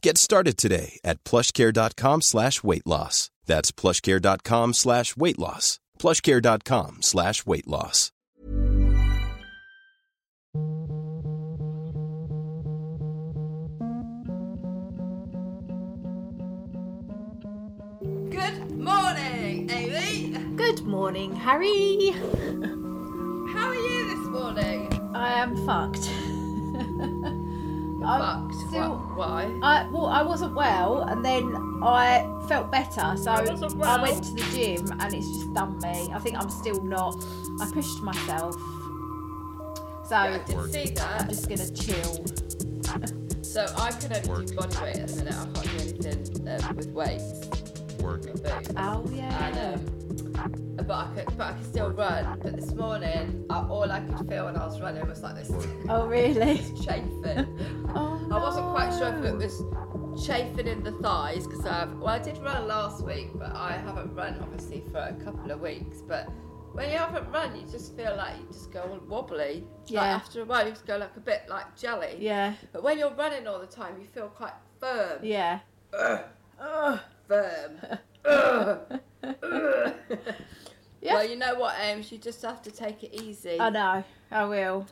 Get started today at plushcare.com slash weight loss. That's plushcare.com slash weight loss. plushcare.com slash weight loss. Good morning, Amy. Good morning, Harry. How are you this morning? I am fucked. I'm Fucked. Wha- Why? I well, I wasn't well, and then I felt better, so I wasn't I went to the gym, and it's just done me. I think I'm still not. I pushed myself, so Yeah, I did see I'm that. just gonna chill. So I can only do body weight at the minute. I can't do anything um, with weights. Work. Oh yeah. And um, but I could, but I could still run. But this morning, I, all I could feel when I was running was like this oh really? chafing. Oh, I wasn't quite sure if it was chafing in the thighs because I've well I did run last week but I haven't run obviously for a couple of weeks but when you haven't run you just feel like you just go all wobbly like Yeah. after a while you just go like a bit like jelly Yeah. but when you're running all the time you feel quite firm Yeah. Ugh, firm Ugh, ugh. Yeah. well you know what Ames you just have to take it easy I know. I will.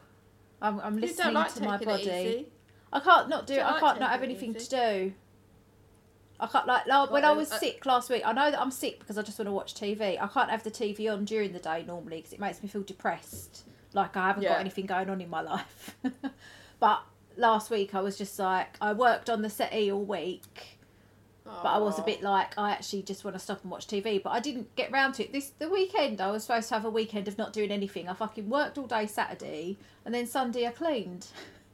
I'm, I'm listening like to my body. I can't not do it. I like can't not have anything to do. I can't like, like when I was sick last week. I know that I'm sick because I just want to watch TV. I can't have the TV on during the day normally because it makes me feel depressed. Like I haven't Yeah. got anything going on in my life. but last week I was just like I worked on the settee all week, but I was a bit like I actually just want to stop and watch TV. But I didn't get round to it. This the weekend I was supposed to have a weekend of not doing anything. I fucking worked all day Saturday and then Sunday I cleaned.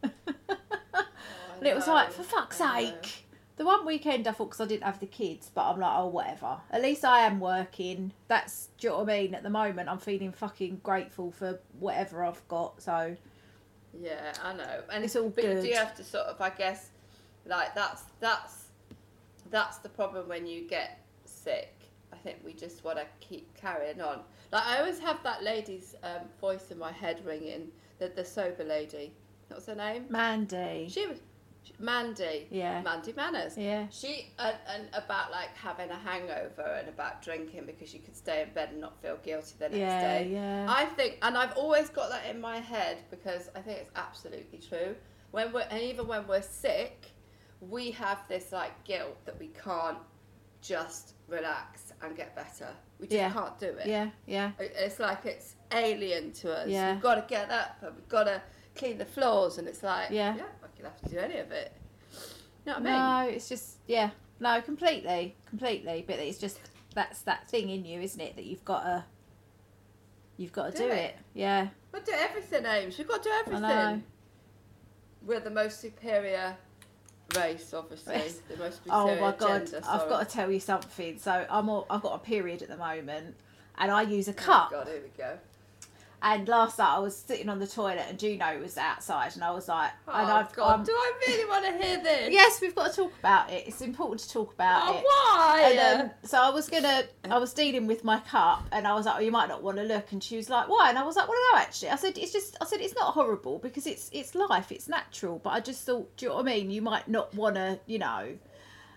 Oh, and it was like, for fuck's sake. The one weekend I thought because I didn't have the kids, but I'm like, oh, whatever. At least I am working. That's, do you know what I mean? At the moment, I'm feeling fucking grateful for whatever I've got. So, Yeah, I know, and It's all you good. do have to sort of, I guess, like that's that's that's the problem when you get sick. I think we just want to keep carrying on. Like I always have that lady's um, voice in my head ringing, the the sober lady. What's her name? Mandy. She was she- Mandy. Yeah. Mandy Manners. Yeah. She and, and about like having a hangover and about drinking because you could stay in bed and not feel guilty the next Yeah, day. yeah. I think, and I've always got that in my head because I think it's absolutely true. When we're and even when we're sick, we have this like guilt that we can't just relax and get better. We just Yeah. can't do it. Yeah, yeah. It's like it's alien to us. Yeah. We've got to get up and we've got to clean the floors, and it's like, Yeah. yeah, I can have to do any of it. You know what I mean? No, it's just, yeah. No, completely. Completely. But it's just, that's that thing in you, isn't it? That you've got to, you've got to Do do, it. it. Yeah. We'll do everything, Ames. We've got to do everything. We're the most superior race, obviously. Most Oh my god, gender, I've got to tell you something. So I'm all, I've got a period at the moment, and I use a Oh, cup. God, here we go. And last night I was sitting on the toilet, and Juno was outside, and I was like, Oh, and I've God, do I really want to hear this? yes, we've got to talk about it. It's important to talk about Oh, it. why? And, um, so I was gonna, I was dealing with my cup, and I was like, "Oh, you might not want to look." And she was like, "Why?" And I was like, "Well, no, actually." I said, "It's just," I said, "It's not horrible because it's it's life, it's natural." But I just thought, do you know what I mean? You might not want to, you know.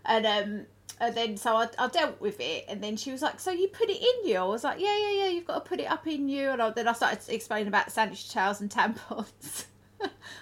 And um, and then so I, I dealt with it, and then she was like, "So you put it in you?" I was like, "Yeah, yeah, yeah. You've got to put it up in you." And I, then I started explaining about sanitary towels and tampons.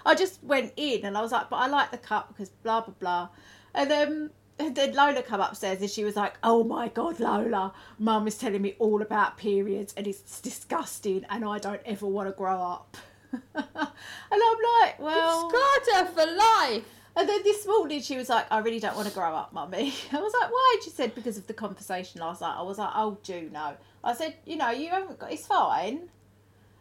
I just went in, and I was like, "But I like the cup because blah blah blah," and um And then Lola come upstairs and she was like, "Oh my god, Lola, Mum is telling me all about periods and it's disgusting, and I don't ever want to grow up." and I'm like, "Well," Scarred her for life. And then this morning she was like, "I really don't want to grow up, Mummy." I was like, "Why?" She said, "Because of the conversation last night." I was like, "Oh, Juno." I said, "You know, you haven't got. It's fine."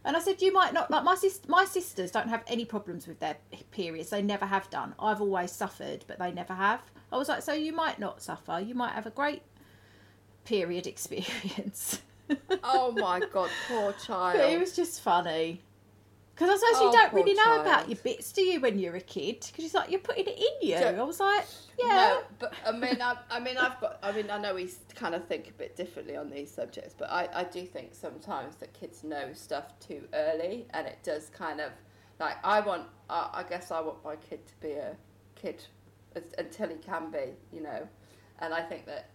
And I said, you might not like my sis- my sisters don't have any problems with their periods. They never have done. I've always suffered, but they never have. I was like, so you might not suffer. You might have a great period experience. Oh my god, poor child. but it was just funny. Because I suppose Oh, you don't really know about your bits, do you, when you're a kid? Because it's like you're putting it in you. So- I was like, yeah. No, but I mean, I, I mean, I've got. I mean, I know we kind of think a bit differently on these subjects, but I, I do think sometimes that kids know stuff too early, and it does kind of like I want. I, I guess I want my kid to be a kid until he can be, you know, and I think that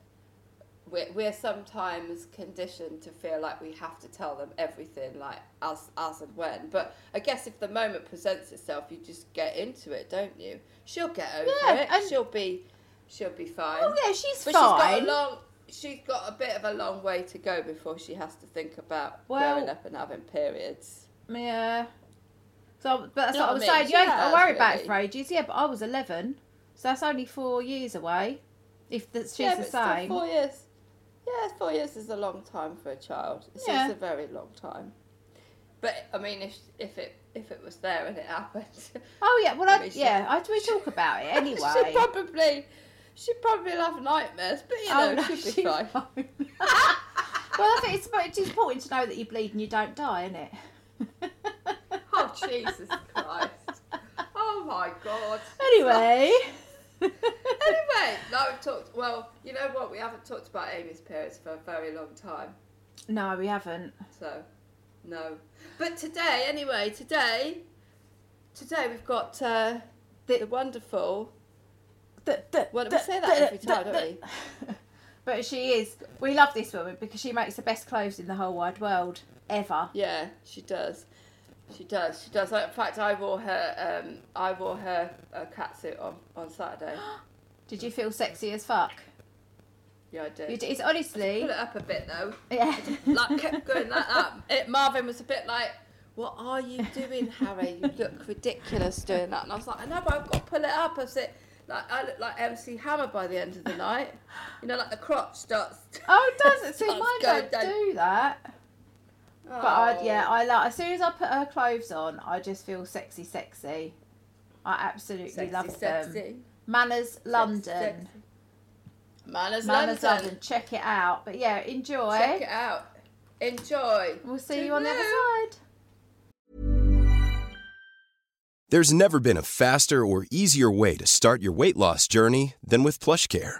we're, we're sometimes conditioned to feel like we have to tell them everything like as as and when but i guess if the moment presents itself you just get into it don't you she'll get over Yeah, it and- she'll be she'll be fine Oh, yeah, she's but fine. she's got a long she's got a bit of a long way to go before she has to think about Well- growing up and having periods Yeah. So, but that's know what I was mean? saying. You got to worry about it for ages. Yeah, but I was 11. So that's only four years away. If the, she's yeah, the same. four years yeah four years is a long time for a child it's Yeah. a very long time but i mean if if it if it was there and it happened Oh, yeah. Well, I I, yeah, I, we talk about it anyway. She'd probably, she'd probably have nightmares, but you oh, know, Oh, no, she'd be she fine. well, I think it's, it's important to know that you bleed and you don't die, isn't it? Oh Jesus Christ! Oh my God! Anyway. Anyway, now we've talked. Well, you know what? We haven't talked about Amy's periods for a very long time, no, we haven't. so no. But today, anyway, today, today we've got uh, the, wonderful. Well, we say that every time, don't we? But she is. We love this woman because she makes the best clothes in the whole wide world ever. Yeah, she does. She does. She does. In fact, I wore her. Um, I wore her uh, catsuit on on Saturday. Did you feel sexy as fuck? Yeah, I did. You d- It's honestly. Pull honestly, it up a bit though. yeah. Like kept going like that. It, Marvin was a bit like, "What are you doing, Harry? You look ridiculous doing that." And I was like, "I know, but I've got to pull it up." I said, "Like I look like MC Hammer by the end of the night. You know, like the crotch starts." Oh, it doesn't. See, starts mine going don't down. do that. But I, oh. yeah, I like. As soon as I put her clothes on, I just feel sexy, sexy. I absolutely sexy, love sexy. them. Manners London. Manners, Manners London. London. Check it out. But yeah, enjoy. Check it out. Enjoy. We'll see you on the other side. There's never been a faster or easier way to start your weight loss journey than with PlushCare.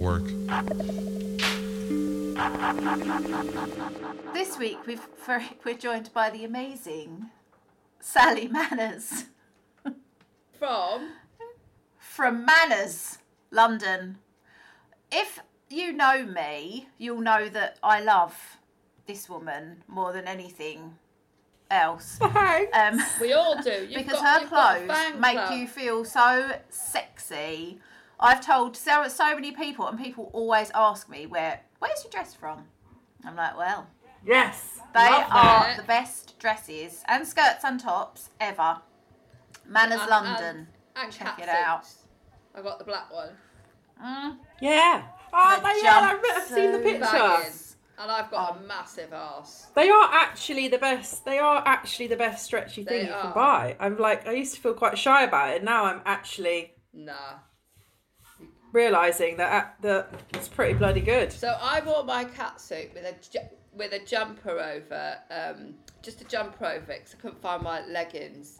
Work. This week we've for, we're joined by the amazing Sally Manners From from Manners, London. If you know me, you'll know that I love this woman more than anything else. Um, we all do. You've because got- her you've clothes make club. you feel so sexy. I've told so so many people, and people always ask me where where's your dress from. I'm like, well, Yes. they are the best dresses and skirts and tops ever. Manners And- London. And, and Check it out. I got the black one. Mm. Yeah. Oh, The they are. I've I've seen the jumpsuit. picture. And I've got a um, massive ass. They are actually the best. They are actually the best stretchy thing They you are. can buy. I'm like, I used to feel quite shy about it. Now I'm actually Nah. Realizing that uh, that it's pretty bloody good. So I wore my cat suit with a ju- with a jumper over, um, just a jumper over it 'cause I couldn't find my leggings,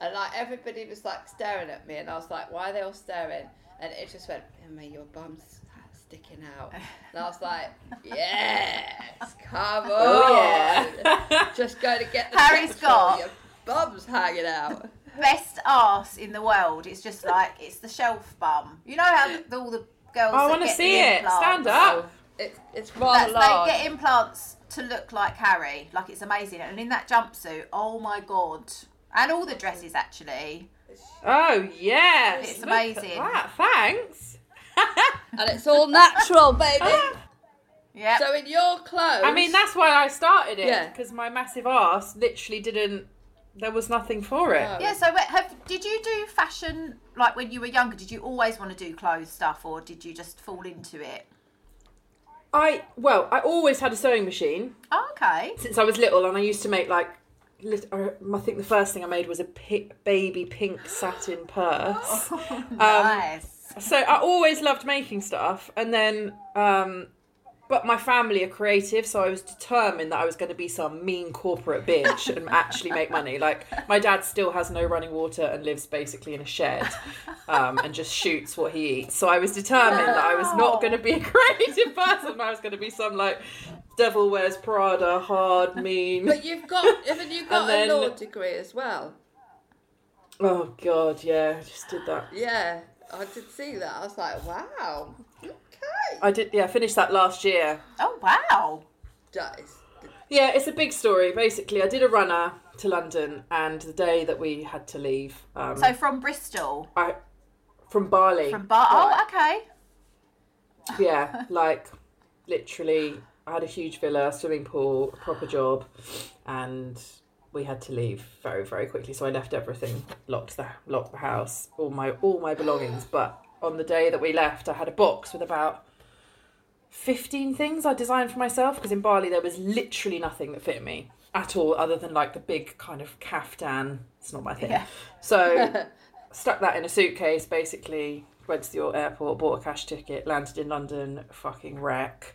and like everybody was like staring at me, and I was like, why are they all staring? And it just went, Emma, your bum's sticking out, and I was like, yes, come on, Oh, yeah. just go to get the Harry's petrol, got- your bum's hanging out. Best ass in the world. It's just like it's the shelf bum. You know how the, all the girls. I want to see it. implants, Stand up. Oh, it's it's rather That's, large. they get implants to look like Harry. Like it's amazing. And in that jumpsuit, oh my god. And all the dresses actually. Oh yes, It's Look at amazing. that. Thanks. and it's all natural, baby. Yeah. so in your clothes, I mean, that's why I started it Yeah. because my massive ass literally didn't. There was nothing for it. Oh. yeah, so have did you do fashion like when you were younger? Did you always want to do clothes stuff or did you just fall into it? I well, I always had a sewing machine Oh, okay. since I was little, and I used to make like. uh, I think the first thing I made was a pi- baby pink satin purse. nice. so I always loved making stuff, and then, um, but my family are creative, so I was determined that I was going to be some mean corporate bitch and actually make money. Like my dad still has no running water and lives basically in a shed, um, and just shoots what he eats. So I was determined that I was not going to be a creative person. I was going to be some like devil wears Prada, hard, mean. But you've got, haven't you got And a law degree as well? Oh god, yeah, I just did that. Yeah, I did see that. I was like, wow. Okay. I did, yeah, finished that last year. Oh wow. That is, Yeah, it's a big story. Basically, I did a runner to London, and the day that we had to leave, um, So from Bristol. I from Bali. From Bar Oh, okay. yeah, like literally, I had a huge villa, swimming pool, proper job, and we had to leave very, very quickly. So I left everything, locked the locked the house, all my all my belongings. But on the day that we left, I had a box with about. 15 things I designed for myself because in Bali there was literally nothing that fit me at all other than like the big kind of caftan. It's not my thing. Yeah. So stuck that in a suitcase basically, went to the airport, bought a cash ticket, landed in London, fucking wreck,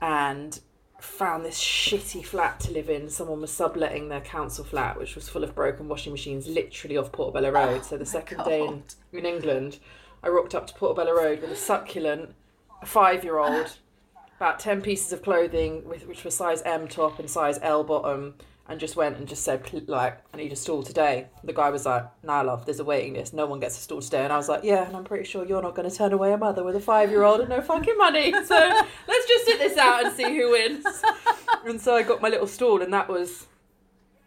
and found this shitty flat to live in. Someone was subletting their council flat, which was full of broken washing machines, literally off Portobello Road. Oh so the second day in, in England, I rocked up to Portobello Road with a succulent, five-year-old, about ten pieces of clothing, with, which were size M top and size L bottom, and just went and just said, like, I need a stall today. The guy was like, nah, love, there's a waiting list. No one gets a stall today. And I was like, yeah, and I'm pretty sure you're not going to turn away a mother with a five-year-old and no fucking money. So let's just sit this out and see who wins. And so I got my little stall, and that was,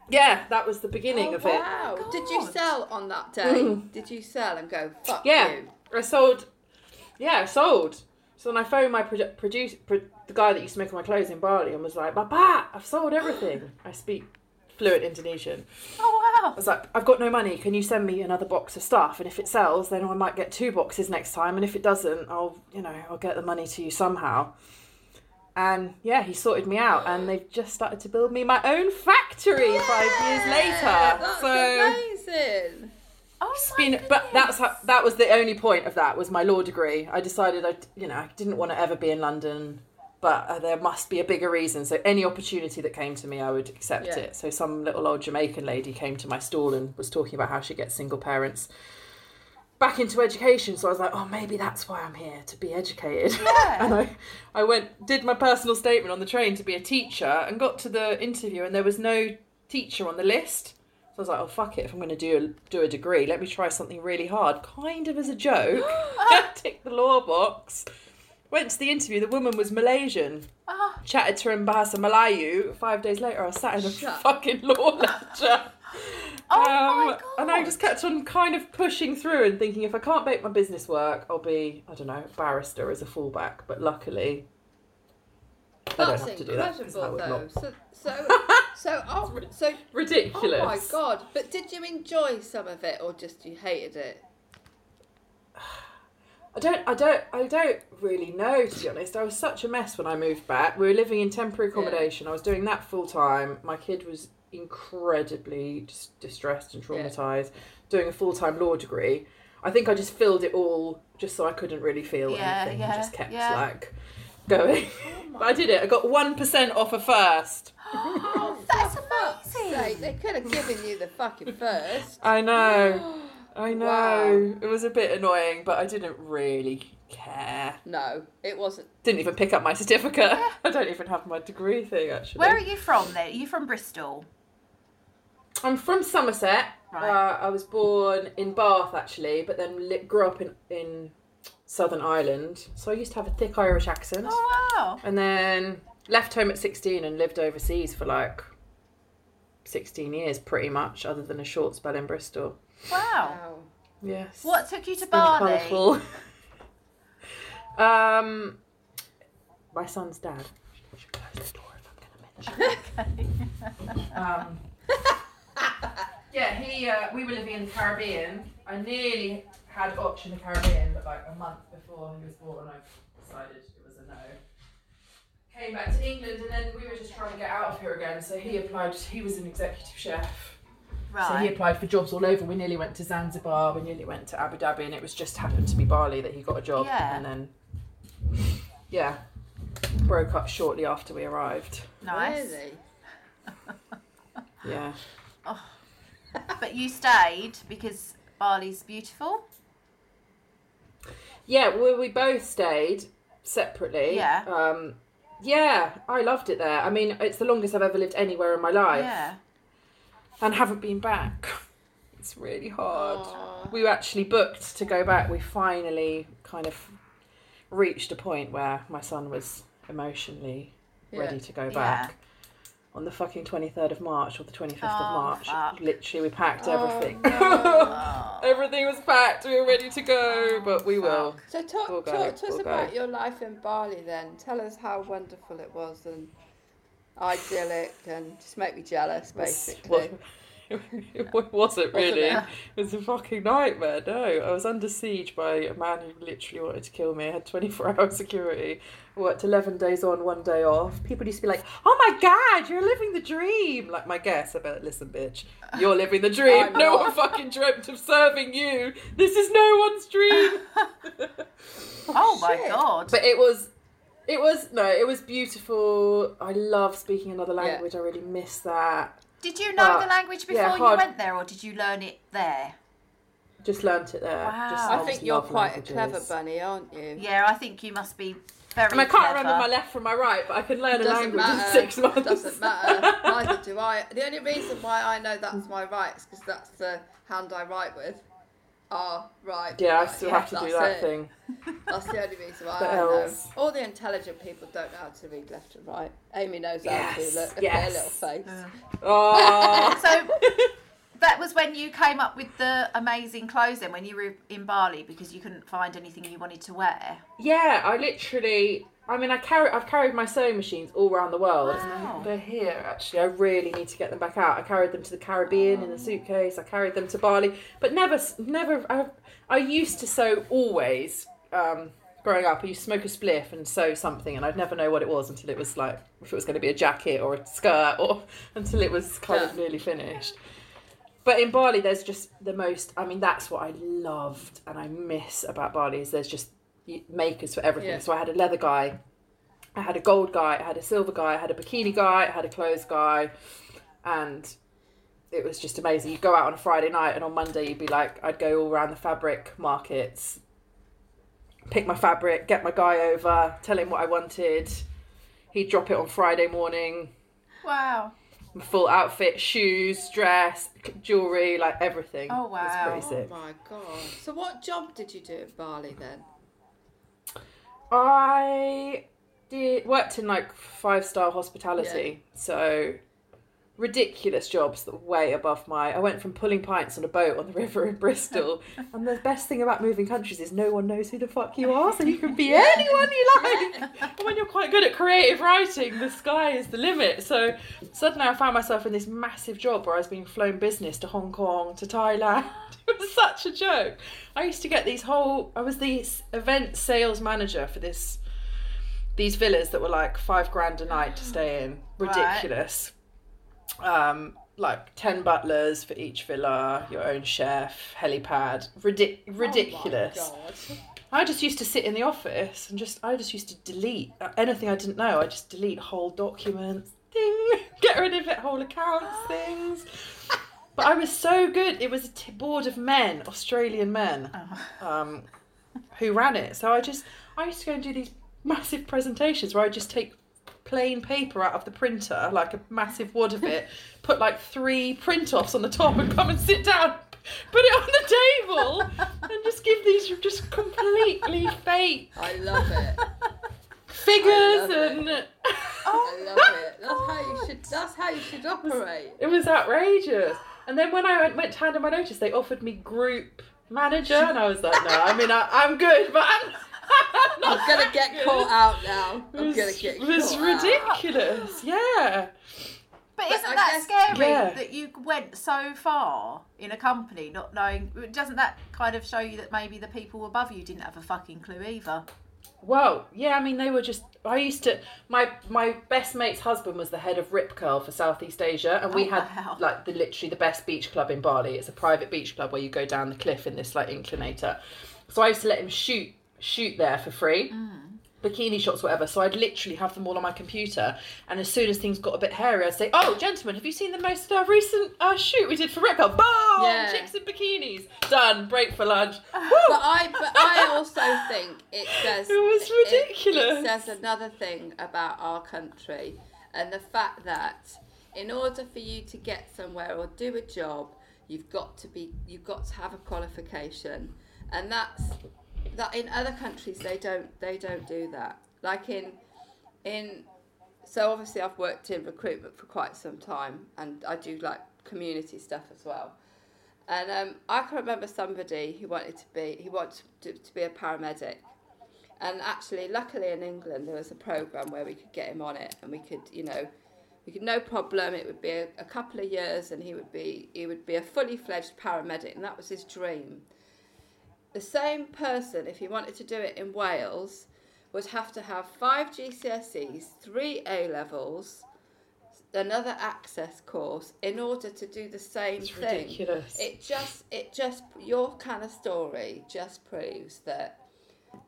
yeah, that was the beginning oh, of it. wow. Did you sell on that day? Mm. Did you sell and go, fuck Yeah, you? I sold. Yeah, I sold. So then I phoned my produ- produce, pro- the guy that used to make my clothes in Bali, and was like, "Papa, I've sold everything. I speak fluent Indonesian." Oh wow! I was like, "I've got no money. Can you send me another box of stuff? And if it sells, then I might get two boxes next time. And if it doesn't, I'll, you know, I'll get the money to you somehow." And yeah, he sorted me out, and they've just started to build me my own factory five years later. That's so amazing. Oh my but that's how, that was the only point of that was my law degree. I decided I, you know, I didn't want to ever be in London, but uh, there must be a bigger reason. So any opportunity that came to me, I would accept Yeah. it. So some little old Jamaican lady came to my stall and was talking about how she gets single parents back into education. So I was like, oh, maybe that's why I'm here to be educated. Yeah. and I, I went, did my personal statement on the train to be a teacher, and got to the interview, and there was no teacher on the list. So I was like, oh fuck it, if I'm going to do a, do a degree, let me try something really hard, kind of as a joke. Tick the law box. Went to the interview. The woman was Malaysian. Ah. Chatted to her in Bahasa Melayu. Five days later, I sat in a fucking law lecture. Oh my Um, And I just kept on kind of pushing through and thinking if I can't make my business work, I'll be, I don't know, barrister as a fallback. But luckily, I don't That's have to do that. 'cause that incredible, would though. not- So, so, so, oh, so, Ridiculous. oh my god! But did you enjoy some of it, or just you hated it? I don't, I don't, I don't really know to be honest. I was such a mess when I moved back. We were living in temporary accommodation. I was doing that full time. My kid was incredibly dis- distressed and Yeah. traumatized. Doing a full time law degree. I think I just filled it all just so I couldn't really feel Yeah, anything. I yeah, just kept yeah. like going. but I did it. I got one percent off a first. That's Say, amazing. they could have given you the fucking first. I know. I know. Wow. It was a bit annoying, but I didn't really care. No, it wasn't. Didn't even pick up my certificate. I don't even have my degree thing actually. Where are you from then? Are you from Bristol? I'm from Somerset. Right. Uh, I was born in Bath actually, but then li- grew up in in Southern Ireland. So I used to have a thick Irish accent, Oh wow. and then left home at 16 and lived overseas for like 16 years, pretty much, other than a short spell in Bristol. Wow. Yes. What took you to colourful. um, my son's dad. I should close the door if I'm going to mention. um, yeah, he. Uh, we were living in the Caribbean. I nearly had Otch in the Caribbean, but like a month before he was born, I decided it was a no. Came back to England, and then we were just trying to get out of here again. So he applied. He was an executive chef. Right. So he applied for jobs all over. We nearly went to Zanzibar, we nearly went to Abu Dhabi, and it was just happened to be Bali that he got a job. Yeah. And then, yeah, broke up shortly after we arrived. Nice. Really? Yeah. Oh. But you stayed because Bali's beautiful. Yeah, well, we both stayed separately. Yeah. Um, yeah, I loved it there. I mean, it's the longest I've ever lived anywhere in my life. Yeah. and haven't been back. It's really hard. Aw. We were actually booked to go back. We finally kind of reached a point where my son was emotionally Yeah. ready to go Yeah. back. On the fucking 23rd of March or the 25th Oh, of March, fuck. literally we packed oh, everything. Oh. everything was packed. We were ready to go, oh, but we will. So talk, We'll talk to us we'll about go. your life in Bali then. Tell us how wonderful it was and idyllic and just make me jealous basically. it wasn't really. it? It was a fucking nightmare. No, I was under siege by a man who literally wanted to kill me. I had 24 hour security. I worked 11 days on, one day off. People used to be like, oh my god, you're living the dream. Like my guess about, listen, bitch, you're living the dream. No one fucking dreamt of serving you. This is no one's dream. Oh, oh my shit. god. But it was, it was, no, it was beautiful. I love speaking another Yeah. language. I really miss that. Did you know uh, the language before yeah, you went there, or did you learn it there? Just learnt it there. Wow. Just, I just think you're quite languages. a clever bunny, aren't you? Yeah, I think you must be very. I I can't clever. remember my left from my right, but I can learn a language matter. in six months. Doesn't matter. Neither do I. The only reason why I know that's my right is because that's the hand I write with. Ah, right. Yeah, I still yeah, have to do that it. thing. That's the only reason why What I know. All the intelligent people don't know how to read left and right. Amy knows how Yes, to. Look at yes. their little face. Oh, So that was when you came up with the amazing clothes then when you were in Bali because you couldn't find anything you wanted to wear. yeah. I literally. I mean, I carry. I've carried my sewing machines all around the world. Wow. They're here actually. I really need to get them back out. I carried them to the Caribbean in a suitcase. I carried them to Bali, but never, never. I, I used to sew always. Um, growing up, I used to smoke a spliff and sew something, and I'd never know what it was until it was like if it was going to be a jacket or a skirt, or until it was kind of nearly finished. But in Bali, there's just the most. I mean, that's what I loved and I miss about Bali is there's just makers for everything. Yeah. So I had a leather guy, I had a gold guy, I had a silver guy, I had a bikini guy, I had a clothes guy, and it was just amazing. You'd go out on a Friday night, and on Monday you'd be like, I'd go all around the fabric markets, pick my fabric, get my guy over, tell him what I wanted. He'd drop it on Friday morning. Wow. Full outfit, shoes, dress, jewelry, like everything. Oh, It was wow. pretty sick. Oh my god. So what job did you do at Bali then? I did worked in like five star hospitality, so ridiculous jobs that were way above my. I went from pulling pints on a boat on the river in Bristol, and the best thing about moving countries is no one knows who the fuck you are, so you can be anyone you like. And when you're quite good at creative writing, the sky is the limit. So suddenly I found myself in this massive job where I was being flown business to Hong Kong, to Thailand. It was such a joke. I used to get these whole. I was the event sales manager for this these villas that were like five grand a night to stay in. Right. Ridiculous. Um, like ten butlers for each villa, your own chef, helipad. Ridic- ridiculous. Oh my god. I just used to sit in the office and just I just used to delete uh, anything I didn't know. I just delete whole documents, thing, get rid of it, whole accounts, things. But I was so good. It was a t- board of men, Australian men, um, who ran it. So I just I used to go and do these massive presentations where I just take plain paper out of the printer, like a massive wad of it, put like three print offs on the top, and come and sit down. Put it on the table and just give these just completely fake I love it. figures I love it. and I love it. That's how you should. That's how you should operate. it was outrageous. And then when I went, went to hand in my notice, they offered me group manager, and I was like, no, I mean, I, I'm good, but I'm, I'm not I'm gonna get good. caught out now. It I'm was, gonna get it was caught out. ridiculous. Yeah. But But isn't I that guess- scary Yeah. that you went so far in a company not knowing? Doesn't that kind of show you that maybe the people above you didn't have a fucking clue either? Well, yeah, I mean, they were just. I used to. My my best mate's husband was the head of Rip Curl for Southeast Asia, and we Oh, had wow. like the literally the best beach club in Bali. It's a private beach club where you go down the cliff in this like inclinator. So I used to let him shoot shoot there for free. Mm. Bikini shots, whatever. So I'd literally have them all on my computer, and as soon as things got a bit hairy, I'd say, "Oh, gentlemen, have you seen the most uh, recent uh, shoot we did for Curl? Boom! Yeah. Chicks in bikinis. Done. Break for lunch. But I, but I also think it says It was It, ridiculous. it says another thing about our country, and the fact that in order for you to get somewhere or do a job, you've got to be, you've got to have a qualification, and that's that in other countries they don't, they don't do that. Like in, in, so obviously I've worked in recruitment for quite some time, and I do like community stuff as well. And um, I can remember somebody who wanted to be he wanted to, to be a paramedic. And actually, luckily in England, there was a program where we could get him on it, and we could, you know, we could no problem. It would be a, a couple of years, and he would be he would be a fully fledged paramedic, and that was his dream. The same person, if he wanted to do it in Wales, would have to have five GCSEs, three A levels, another access course in order to do the same It's thing. ridiculous. It just, it just, your kind of story just proves that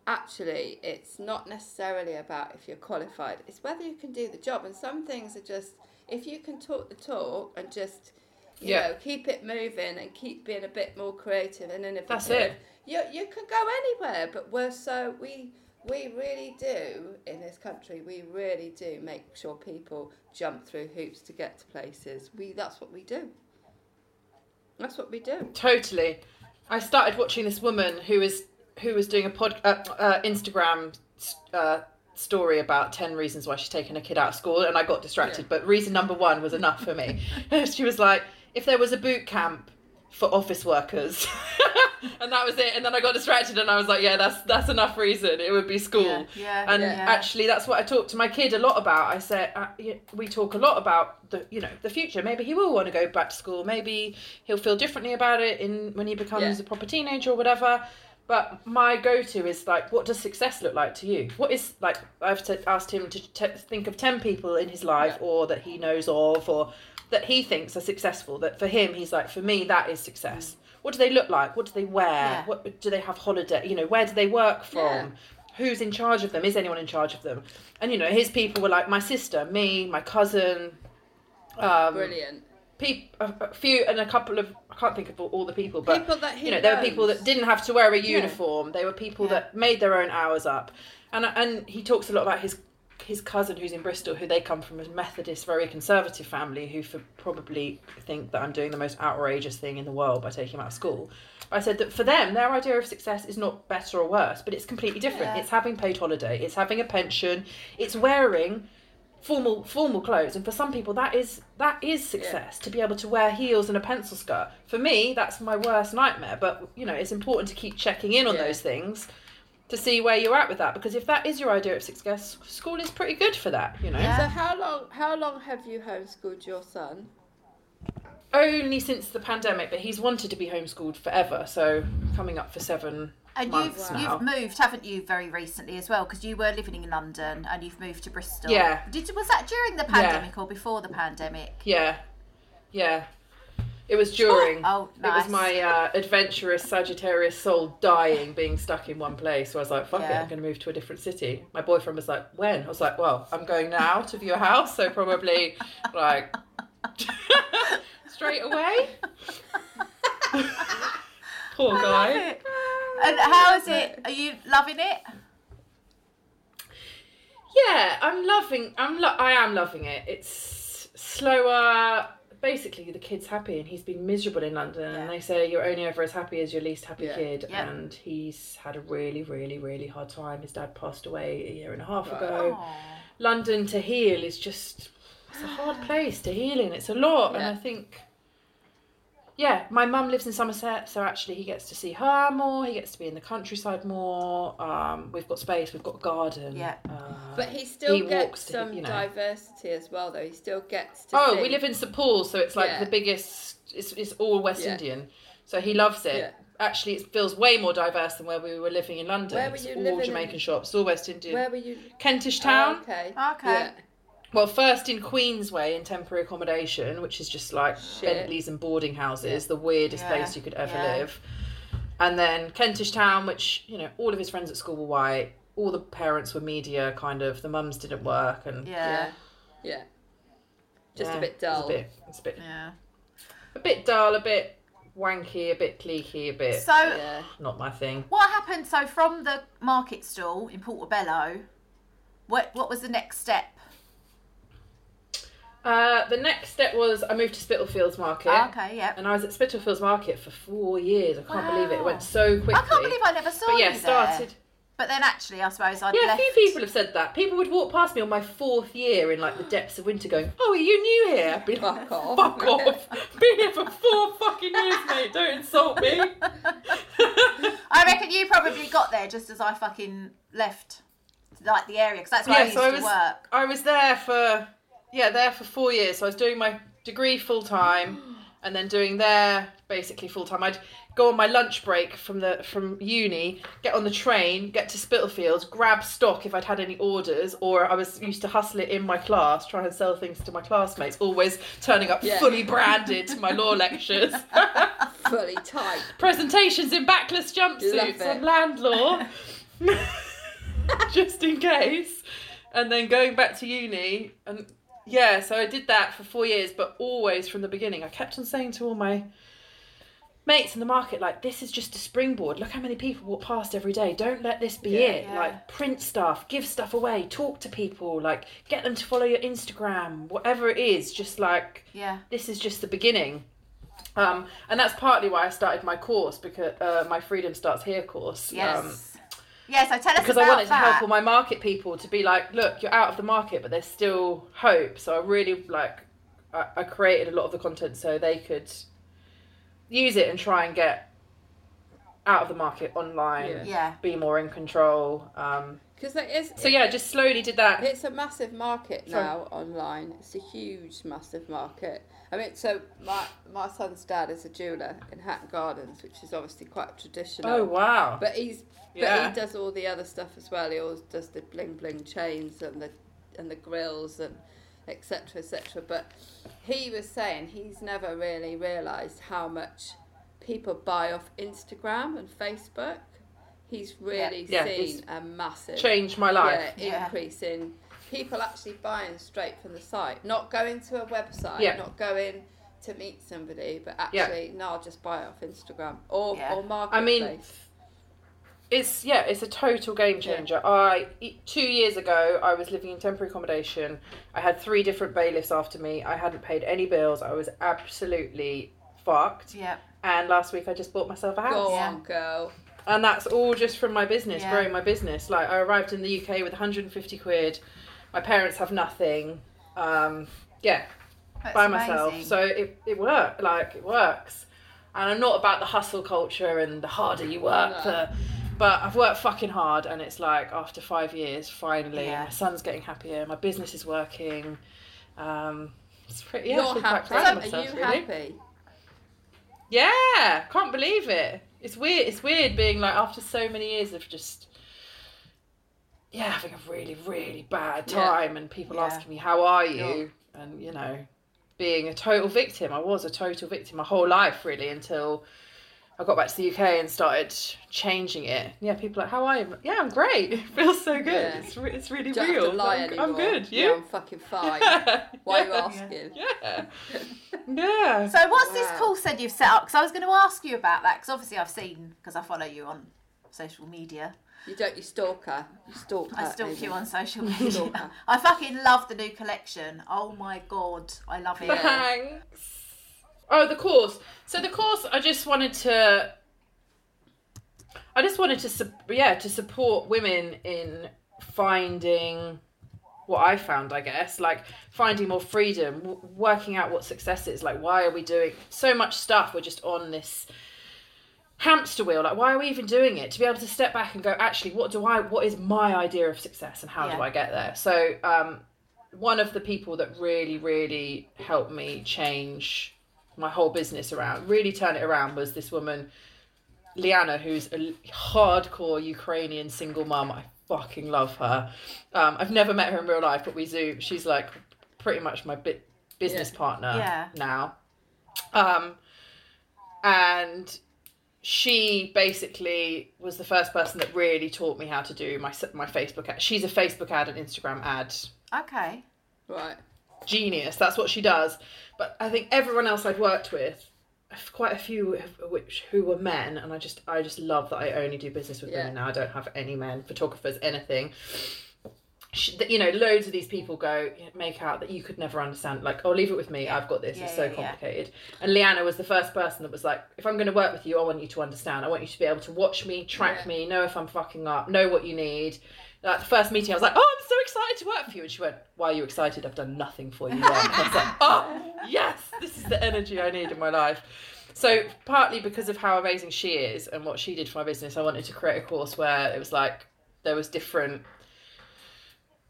actually it's not necessarily about if you're qualified, it's whether you can do the job. And some things are just, if you can talk the talk and just, you Yeah. know, keep it moving and keep being a bit more creative and innovative. That's it. You, you can go anywhere, but we're so, we, we really do in this country, we really do make sure people jump through hoops to get to places. We, that's what we do. That's what we do. Totally. I started watching this woman who was who was doing a pod uh, uh, Instagram uh, story about ten reasons why she's taken a kid out of school, and I got distracted. Yeah. But reason number one was enough for me. she was like, if there was a boot camp for office workers. and that was it. And then I got distracted, and I was like, "Yeah, that's that's enough reason. It would be school." Yeah, yeah, and yeah. actually, that's what I talk to my kid a lot about. I said, uh, we talk a lot about the, you know, the future. Maybe he will want to go back to school. Maybe he'll feel differently about it in when he becomes Yeah. a proper teenager or whatever. But my go-to is like, what does success look like to you? What is like? I've t- asked him to t- think of ten people in his life, or that he knows of, or that he thinks are successful. That for him, he's like, for me, that is success. What do they look like? What do they wear? Yeah. What do they have holiday? You know, where do they work from? Yeah. Who's in charge of them? Is anyone in charge of them? And you know, his people were like my sister, me, my cousin. Um, Brilliant. peop, a, few and a couple of I can't think of all, all the people, but People that he you know there were people that didn't have to wear a uniform. They were people Yeah. that made their own hours up, and and he talks a lot about his his cousin who's in Bristol, who they come from a Methodist, very conservative family, who for probably think that I'm doing the most outrageous thing in the world by taking him out of school. I said that for them, their idea of success is not better or worse, but it's completely different. Yeah. It's having paid holiday, it's having a pension, it's wearing formal formal clothes and for some people that is that is success to be able to wear heels and a pencil skirt for me that's my worst nightmare but you know it's important to keep checking in on Yeah. those things to see where you're at with that because if that is your idea of success school is pretty good for that you know Yeah. So how long how long have you homeschooled your son? only since the pandemic but he's wanted to be homeschooled forever so coming up for seven And you've months now you've moved, haven't you, very recently as well? Because you were living in London and you've moved to Bristol. Yeah. Did was that during the pandemic or before the pandemic? Yeah, yeah. It was during. Oh, It nice. was my uh, adventurous Sagittarius soul dying, being stuck in one place. So I was like, "Fuck it, I'm going to move to a different city." My boyfriend was like, "When?" I was like, "Well, I'm going now to view a house, so probably like straight away." Poor guy. And how is it? Are you loving it? Yeah, I'm loving. I'm. Lo- I am loving it. It's slower. Basically, the kid's happy, and he's been miserable in London. And they say you're only ever as happy as your least happy Yeah. kid. Yeah. And he's had a really, really, really hard time. His dad passed away a year and a half ago. London to heal is just. It's a hard place to heal in. It's a lot, and I think. Yeah, my mum lives in Somerset, so actually he gets to see her more. He gets to be in the countryside more. Um, we've got space. We've got a garden. Yeah. Uh, But he still he gets walks to- some you know. diversity as well, though. He still gets to. Oh, see. we live in St Paul's, so it's like Yeah. the biggest. It's, it's all West Yeah. Indian, so he loves it. Yeah. Actually, it feels way more diverse than where we were living in London. Where were It's you all living Jamaican in- shops, all West Indian. Where were you? Kentish Oh, Town. okay. Okay. Yeah. Well, first in Queensway in temporary accommodation, which is just like Shit. Bentleys and boarding houses, the weirdest Yeah. place you could ever Yeah. live. And then Kentish Town, which you know, all of his friends at school were white. All the parents were media, kind of. The mums didn't work, and Yeah. Yeah. Yeah. Just yeah, a bit It's dull. a bit, it's a bit, Yeah. a bit dull, a bit wanky, a bit cliquey, a bit So Yeah. not my thing. what happened? So from the market stall in Portobello, what what was the next step? Uh, the next step was I moved to Spitalfields Market. Ah, okay, yeah. And I was at Spitalfields Market for four years. I can't believe it. It went so quickly. I can't believe I never saw But yeah, you started. there. But then actually, I suppose I'd Yeah, a few people have said that. People would walk past me on my fourth year in like the depths of winter, going, "Oh, are you new here?" I'd be like, Fuck off. Fuck off! Been here for four fucking years, mate. Don't insult me. I reckon you probably got there just as I fucking left, like the area, because that's where I used so I to was work. I was there for yeah there for four years. So I was doing my degree full time, and then doing there basically full time. I'd go on my lunch break from the from uni, get on the train, get to Spitalfields, grab stock if I'd had any orders, or I was used to hustle it in my class, try and sell things to my classmates. Always turning up Yeah. fully branded to my law lectures. Fully tight. presentations in backless jumpsuits on land law, just in case. And then going back to uni, and yeah, so I did that for four years, but always from the beginning. I kept on saying to all my mates in the market, like, this is just a springboard. Look how many people walk past every day. Don't let this be it. Yeah. Like, print stuff, give stuff away, talk to people, like, get them to follow your Instagram, whatever it is. Just like, Yeah. this is just the beginning. Um, and that's partly why I started my course because uh, my Freedom Starts Here course. Yes. Um, yeah. So tell us because about I wanted that. to help all my market people to be like, look, you're out of the market, but there's still hope. So I really like, I, I created a lot of the content so they could use it and try and get out of the market online, Yeah. Yeah. be more in control. Um, Because there is. so yeah, just slowly did that. It's a massive market Sorry. now online. It's a huge, massive market. I mean, so my my son's dad is a jeweler in Hatton Gardens, which is obviously quite traditional. Oh wow! But he's Yeah. but he does all the other stuff as well. He always does the bling bling chains and the and the grills and etc etc. But he was saying he's never really realised how much people buy off Instagram and Facebook. He's really Yeah, seen it's a massive Changed my life. yeah, Yeah. increase in people actually buying straight from the site, not going to a website, Yeah. not going to meet somebody, but Yeah. actually, no, I'll just buy it off Instagram or Yeah. or I mean, it's yeah, it's a total game changer. I e- two years ago, I was living in temporary accommodation. I had three different bailiffs after me. I hadn't paid any bills. I was absolutely fucked. Yeah. And last week, I just bought myself a house. go Yeah. on, girl. and that's all just from my business Yeah. growing my business like i arrived in the uk with 150 quid my parents have nothing um yeah That's by myself amazing. so it, it worked like it works and i'm not about the hustle culture and the harder you work the but i've worked fucking hard and it's like after five years finally Yeah. my son's getting happier my business is working um it's pretty yeah, You're happy. of Are you really. happy? Yeah, can't believe it. It's weird. It's weird being like after so many years of just yeah having a really really bad Yeah. time and people Yeah. asking me how are you and you know being a total victim. I was a total victim my whole life really until I got back to the UK and started changing it. Yeah, people are like how are you? Yeah, I'm great. It feels so good. Yeah. It's re- it's really Don't real. have to lie I'm, anymore. I'm good. Yeah, I'm fucking fine. Why are you asking? Yeah. Yeah. So what's this Wow. course then you've set up? Because I was going to ask you about that because obviously I've seen because I follow you on social media. You don't. You stalk her. You stalk her. I stalk Amy. you on social media. I fucking love the new collection. Oh my god, I love it. Thanks. Oh, the course. So the course, I just wanted to. I just wanted to, sup- yeah, to support women in finding what I found, I guess, like finding more freedom, w- working out what success is. Like, why are we doing so much stuff? We're just on this hamster wheel. Like, why are we even doing it? To be able to step back and go, actually, what do I? What is my idea of success, and how do I get there? So, um, one of the people that really, really helped me change my whole business around, really turn it around, was this woman, Liana, who's a hardcore Ukrainian single mum. I fucking love her. Um, I've never met her in real life, but we Zoom. She's like pretty much my bi- business Yeah. partner Yeah. now. Um, and she basically was the first person that really taught me how to do my my Facebook ad. She's a Facebook ad and Instagram ad Okay. Right. genius. That's what she does. But I think everyone else I've worked with, quite a few of which who were men, and I just I just love that I only do business with Yeah. women now. I don't have any men photographers, anything. She, you know, loads of these people go make out that you could never understand. Like, oh, leave it with me. I've got this. Yeah, it's so yeah, yeah. complicated. And Leanna was the first person that was like, if I'm going to work with you, I want you to understand. I want you to be able to watch me, track Yeah. me, know if I'm fucking up, know what you need. Like the first meeting, I was like, "Oh, I'm so excited to work for you," and she went, "Why are you excited? I've done nothing for you." yet." I was like, "Oh, yes, this is the energy I need in my life." So partly because of how amazing she is and what she did for my business, I wanted to create a course where it was like there was different,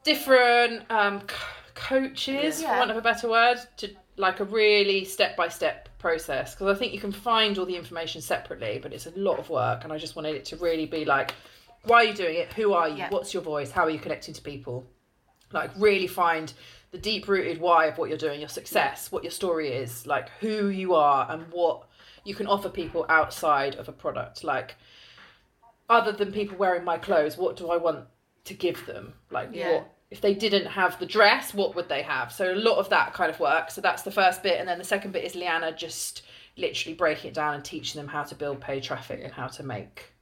different um, c- coaches, Yeah. for want of a better word, to like a really step by step process. Because I think you can find all the information separately, but it's a lot of work, and I just wanted it to really be like, why are you doing it? Who are you? Yeah. What's your voice? How are you connecting to people? Like really find the deep rooted why of what you're doing, your success, what your story is, like who you are and what you can offer people outside of a product. Like other than people wearing my clothes, what do I want to give them? Like Yeah. what if they didn't have the dress, what would they have? So a lot of that kind of work. So that's the first bit, and then the second bit is Liana just literally breaking it down and teaching them how to build paid traffic and how to make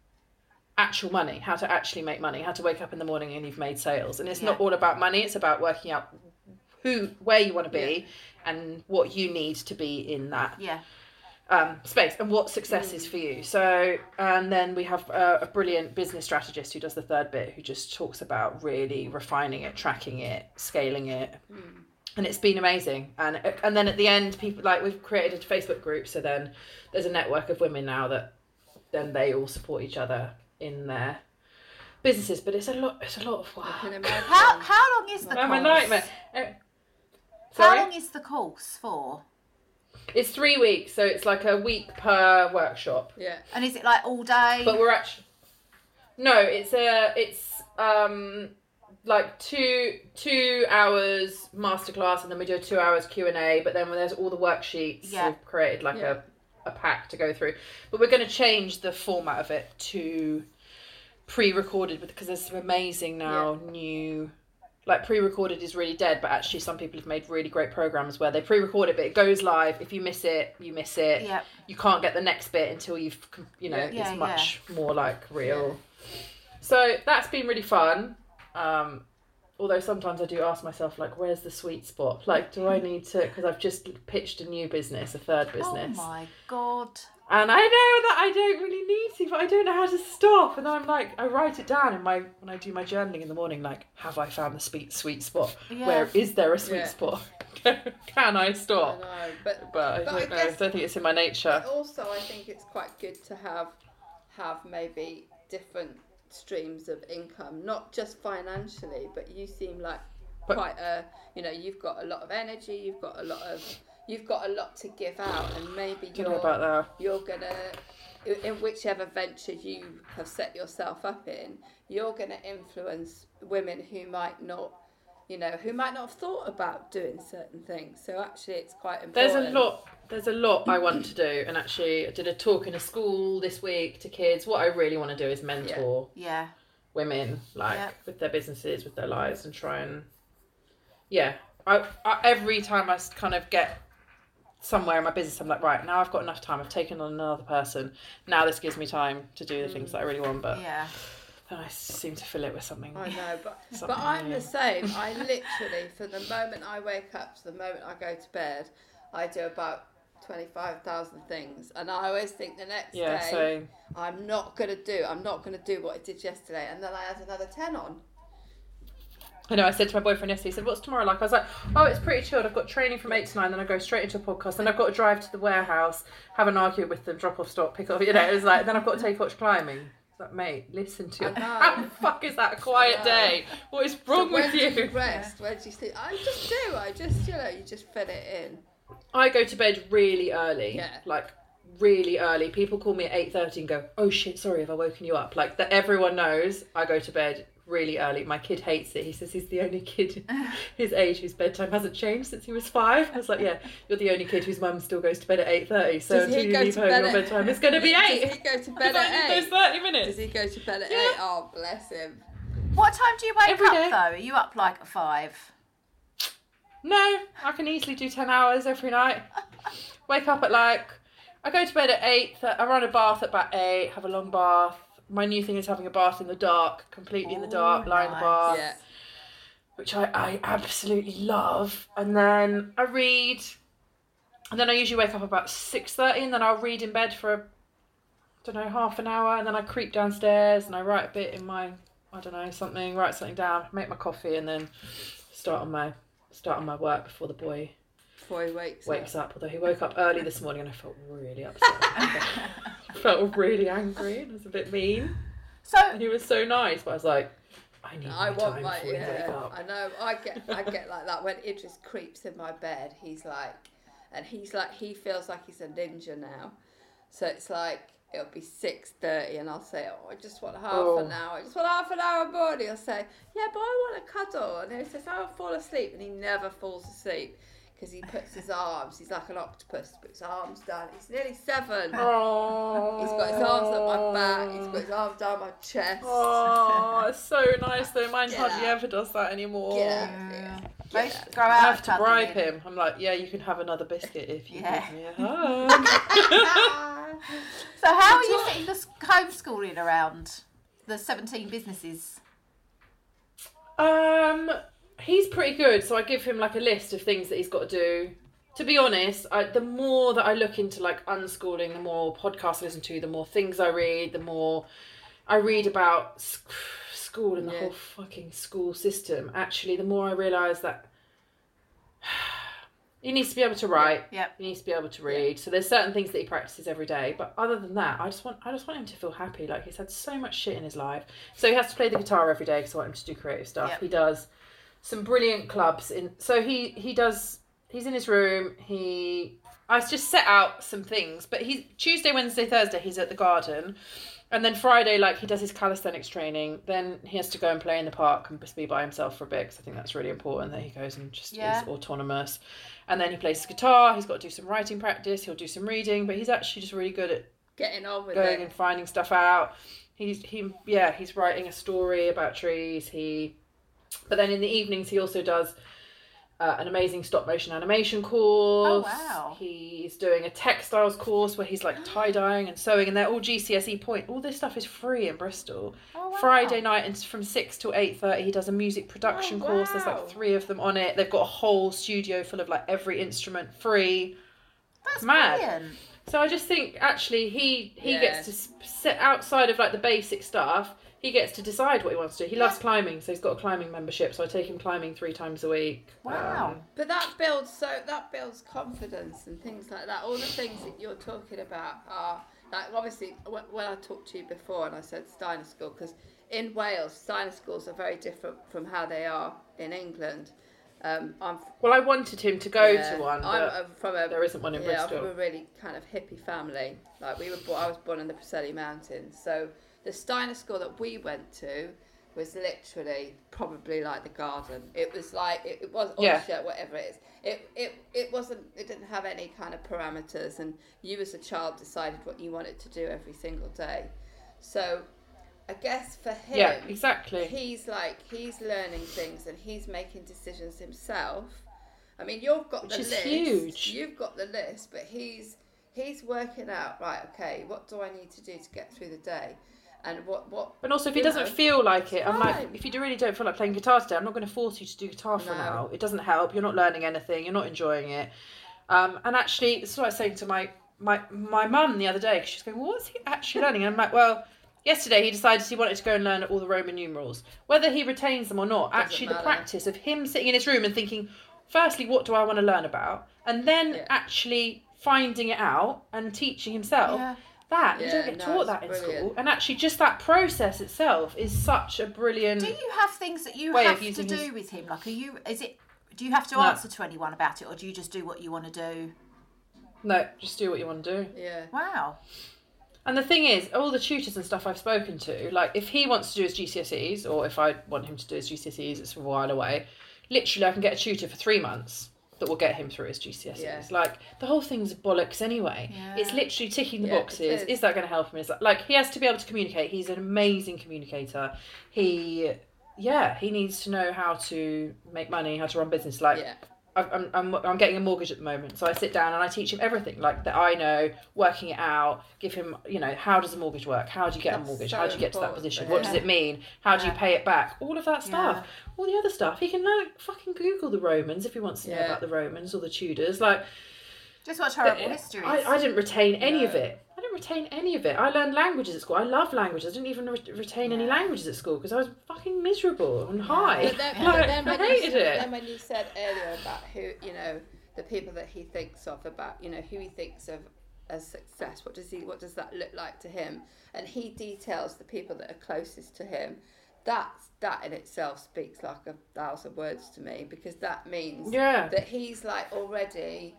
actual money, how to actually make money, how to wake up in the morning and you've made sales. And it's not all about money, it's about working out who where you want to be and what you need to be in that Yeah. Um, space and what success is for you. So, and then we have a, a brilliant business strategist who does the third bit, who just talks about really refining it, tracking it, scaling it. And it's been amazing, and and then at the end, people like we've created a Facebook group. So then there's a network of women now that then they all support each other in their businesses. But it's a lot. It's a lot of work. How how long is the I'm course? a nightmare. Uh, How long is the course for? It's three weeks, so it's like a week per workshop. Yeah. And is it like all day? But we're actually no, it's a it's um like two two hours masterclass, and then we do a two hours Q and A. But then when there's all the worksheets, Yeah. we've created like Yeah. a a pack to go through. But we're going to change the format of it to pre-recorded because there's some amazing now new like pre-recorded is really dead, but actually some people have made really great programs where they pre-record it, but it goes live. If you miss it, you miss it. yeah. You can't get the next bit until you've, you know, Yeah, it's much more like real. So that's been really fun. Um, although sometimes I do ask myself, like, where's the sweet spot? Like, do I need to? Because I've just pitched a new business, a third business. Oh my god. And I know that I don't really need to, but I don't know how to stop. And I'm like, I write it down in my when I do my journaling in the morning. Like, have I found the sweet sweet spot? Yeah. Where is there a sweet Yeah. spot? Can I I stop? know, but But I But don't I know. I don't think it's in my nature. Also, I think it's quite good to have have maybe different streams of income, not just financially, but you seem like But- quite a you know you've got a lot of energy, you've got a lot of you've got a lot to give out, and maybe Don't you're know about that. you're gonna in whichever venture you have set yourself up in, you're gonna influence women who might not. You know, who might not have thought about doing certain things. So actually, it's quite important. There's a lot. There's a lot I want to do, and actually, I did a talk in a school this week to kids. What I really want to do is mentor Yeah. women, like Yeah. with their businesses, with their lives, and try and yeah. I, I every time I kind of get somewhere in my business, I'm like, right now I've got enough time. I've taken on another person. Now this gives me time to do the things that I really want, but Yeah. then I seem to fill it with something. I know, but but I'm new. the same. I literally, from the moment I wake up to the moment I go to bed, I do about twenty five thousand things, and I always think the next Yeah, day so I'm not gonna do. I'm not gonna do what I did yesterday, and then I add another ten on. I know I said to my boyfriend yesterday, he said, What's tomorrow like? I was like, Oh, it's pretty chilled. I've got training from eight to nine, then I go straight into a podcast, then I've got to drive to the warehouse, have an argument with them, drop off stock, pick up you know, it was like then I've got to take watch climbing. It's like, mate, listen to it. How the fuck is that a quiet day? What is wrong so with you? you rest? where do you sleep? I just do. I just you know you just fit it in. I go to bed really early. Yeah. Like really early. People call me at eight thirty and go, "Oh shit, sorry, have I woken you up?" Like that. Everyone knows I go to bed really early. My kid hates it. He says he's the only kid his age whose bedtime hasn't changed since he was five. I was like, "Yeah, you're the only kid whose mum still goes to bed at eight thirty. So Does he until you go leave to home, bed your at- bedtime is going to be eight. Does eight. he go to bed Because at eight? those thirty minutes. Does he go to bed at Yeah. eight? Oh, bless him. What time do you wake Every up day. though? Are you up like at five? No, I can easily do 10 hours every night. Wake up at like, I go to bed at eight. I run a bath at about 8, have a long bath. My new thing is having a bath in the dark, completely in the dark, lying lie in the bath, Yeah. which I, I absolutely love. And then I read, and then I usually wake up about 6.30 and then I'll read in bed for, I don't know, half an hour. And then I creep downstairs and I write a bit in my, I don't know, something, write something down, make my coffee and then start on my, start on my work before the boy Before he wakes, wakes up. up. Although he woke up early this morning and I felt really upset. I felt really angry and was a bit mean. So And he was so nice, but I was like, I need I my want time my before you wake up. I know. I get I get like that when Idris creeps in my bed. He's like, and he's like he feels like he's a ninja now. So it's like it'll be six thirty, and I'll say, "Oh, I just want half Oh. an hour. I just want half an hour more." And he'll say, "Yeah, but I want a cuddle." And he says, "I'll fall asleep," and he never falls asleep because he puts his arms. He's like an octopus. Puts his arms down. He's nearly seven. Oh, He's got his arms up my back. He's got his arms down my chest. Oh, it's so nice though. Mine Get hardly out. ever does that anymore. Get out of here. they Get out. I have to bribe cuddling. him. I'm like, yeah, you can have another biscuit if you Yeah. give me a hug. So how are you fitting the homeschooling around the seventeen businesses? Um, he's pretty good. So I give him like a list of things that he's got to do. To be honest, I, the more that I look into like unschooling, the more podcasts I listen to, the more things I read, the more I read about sc- school and the Yeah. whole fucking school system. Actually, the more I realise that he needs to be able to write. Yep. He needs to be able to read. So there's certain things that he practices every day. But other than that, I just want I just want him to feel happy. Like he's had so much shit in his life. So he has to play the guitar every day because I want him to do creative stuff. Yep. He does some brilliant clubs in. So he he does. He's in his room. He I just set out some things. But he's Tuesday, Wednesday, Thursday. He's at the garden. And then Friday, like he does his calisthenics training. Then he has to go and play in the park and just be by himself for a bit. Because I think that's really important that he goes and just Yeah. is autonomous. And then he plays his guitar. He's got to do some writing practice. He'll do some reading. But he's actually just really good at Getting on with going it. and finding stuff out. He's he yeah he's writing a story about trees. He But then in the evenings, he also does uh, an amazing stop motion animation course. Oh, wow. He's doing a textiles course where he's like tie dyeing and sewing, and they're all GCSE point. All this stuff is free in Bristol. Oh, wow. Friday night and from six till eight thirty, he does a music production Oh, course. There's like three of them on it. They've got a whole studio full of like every instrument free. That's mad. brilliant. So I just think actually he he Yeah. gets to s- sit outside of like the basic stuff. He gets to decide what he wants to do. He loves climbing, so he's got a climbing membership. So I take him climbing three times a week. Wow. Um, But that builds so that builds confidence and things like that. All the things that you're talking about are like obviously when, when I talked to you before and I said Steiner School because in Wales Steiner schools are very different from how they are in England. Um, I'm well, I wanted him to go yeah, to one, I'm from a there isn't one in yeah, I'm Bristol. from a really kind of hippie family. Like we were, born, I was born in the Preseli Mountains, so the Steiner school that we went to was literally probably like the garden. It was like it, it was Yeah. shit, whatever it is. It it it wasn't. It didn't have any kind of parameters, and you as a child decided what you wanted to do every single day. So, I guess for him, yeah, exactly. he's like he's learning things and he's making decisions himself. I mean, you've got Which the is list. huge. You've got the list, but he's he's working out right. Okay, what do I need to do to get through the day, and what what. But also, if he doesn't know, feel like it, I'm like, if you really don't feel like playing guitar today, I'm not going to force you to do guitar for No. now. It doesn't help. You're not learning anything. You're not enjoying it. Um, and actually, this is what I was saying to my my my mum the other day because she's going, well, "What's he actually learning?" And I'm like, "Well, yesterday he decided he wanted to go and learn all the Roman numerals. Whether he retains them or not, actually, the practice of him sitting in his room and thinking, firstly, what do I want to learn about, and then Yeah. actually finding it out and teaching himself." Yeah. That you don't get no, taught that in brilliant. school, and actually, just that process itself is such a brilliant. Do you have things that you have to do his- with him? Like, are you? Is it? Do you have to No. answer to anyone about it, or do you just do what you want to do? No, just do what you want to do. Yeah. Wow. And the thing is, all the tutors and stuff I've spoken to, like if he wants to do his GCSEs, or if I want him to do his GCSEs, it's a while away. Literally, I can get a tutor for three months that will get him through his GCSEs. Yeah. Like the whole thing's bollocks anyway. Yeah. It's literally ticking the Yeah, boxes. is. Is. that going to help him? Is that like he has to be able to communicate? He's an amazing communicator. He, yeah, he needs to know how to make money, how to run business. Like I'm, I'm, I'm getting a mortgage at the moment, so I sit down and I teach him everything like that I know, working it out, give him, you know, how does a mortgage work? How do you get a mortgage? so how do you get to that position? yeah. What does it mean? How do you pay it back? All of that stuff. Yeah. All the other stuff. He can like fucking Google the Romans if he wants to know about the Romans or the Tudors. Like, Just watch horrible eh, histories. I, I didn't retain any of it. I didn't retain any of it. I learned languages at school. I love languages. I didn't even re- retain any languages at school because I was fucking miserable and high. But then, Like, but then I when you hated it. then when you said earlier about who you know the people that he thinks of about you know who he thinks of as success what does he what does that look like to him and he details the people that are closest to him that's that in itself speaks like a thousand words to me because that means Yeah. that he's like already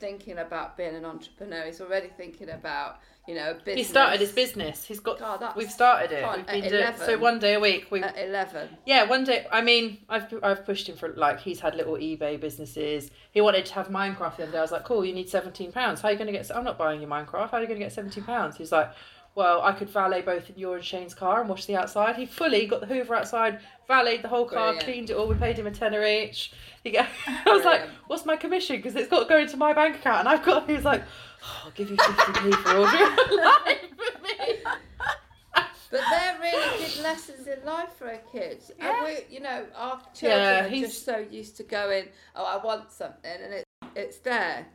thinking about being an entrepreneur he's already thinking about you know a business He started his business. He's got. God, we've started it. We've been doing 11. so one day a week. We at 11 yeah, one day. I mean, I've I've pushed him for like he's had little eBay businesses. He wanted to have Minecraft the other day. I was like, cool, you need seventeen pounds. How are you going to get? I'm not buying you Minecraft. How are you going to get seventeen pounds? He's like. Well, I could valet both in your and Shane's car and wash the outside. He fully got the Hoover outside, valeted the whole car, Brilliant. cleaned it all. We paid him a tenner each. He go, I was like, "What's my commission?" Because it's got to go into my bank account, and I've got. He was like, oh, "I'll give you fifty p for ordering online for me." But they're really good lessons in life for our kids. Yeah. And we, you know, our children Yeah, are just so used to going, oh, I want something, and it, it's there.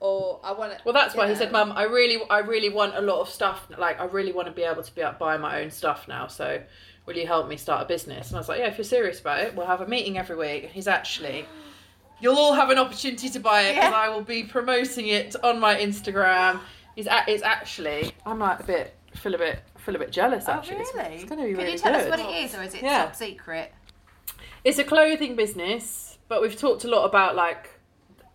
Or I want it. Well, that's why he said, "Mum, I really, I really want a lot of stuff. Like, I really want to be able to be up buy my own stuff now. So, will you help me start a business?" And I was like, "Yeah, if you're serious about it, we'll have a meeting every week." And he's actually, you'll all have an opportunity to buy it because Yeah. I will be promoting it on my Instagram. He's, a- it's actually, I'm like a bit, feel a bit, feel a bit jealous. Oh, Actually, It's- really? It's, going to be Can really you tell good. us what it is, or is it Yeah. top secret? It's a clothing business, but we've talked a lot about like,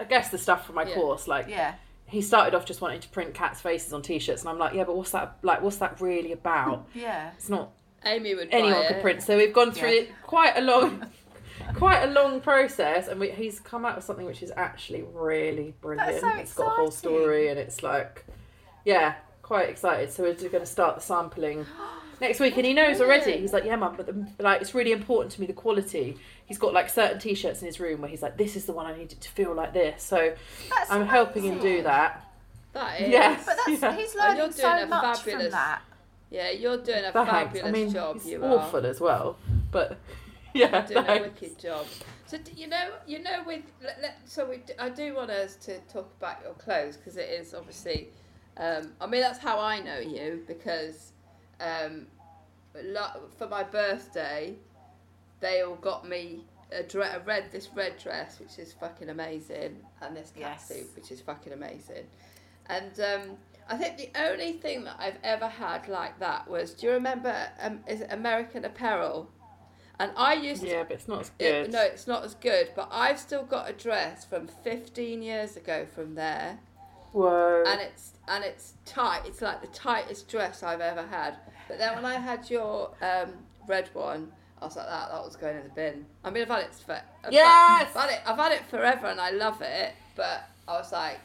I guess the stuff from my Yeah. course, like Yeah. he started off just wanting to print cats' faces on t-shirts, and I'm like, yeah, but what's that like? What's that really about? Yeah. It's not Amy would anyone buy could it. print. So we've gone through Yeah. it quite a long, quite a long process, and we, he's come out with something which is actually really brilliant. so it's got a whole story, and it's like, yeah, quite excited. So we're going to start the sampling. next week, and he knows already. He's like, yeah, mum, but the, like it's really important to me the quality. He's got like certain t-shirts in his room where he's like, this is the one I needed to feel like this. So That's I'm helping him do that. That is. Yes. But that's Yeah. he's And you're learning doing so a much fabulous- from that. Yeah, you're doing a Thanks. fabulous I mean, job. he's You awful are. as well, but yeah, You're doing a wicked job. So d- you know, you know, with let, let, so we, d- I do want us to talk about your clothes because it is obviously. Um, I mean, that's how I know you because um, for my birthday, they all got me a, dre- a red this red dress which is fucking amazing and this Yes. catsuit which is fucking amazing, and um, I think the only thing that I've ever had like that was do you remember um, is it American Apparel? And I used to Yeah, but it's not as it- good. no, it's not as good, but I've still got a dress from 15 years ago from there, Whoa. and it's and it's tight. It's like the tightest dress I've ever had. But then when I had your um, red one, I was like, that that was going in the bin. I mean, I've had it for I've had- Yes! I've had it. I've had it forever, and I love it. But I was like,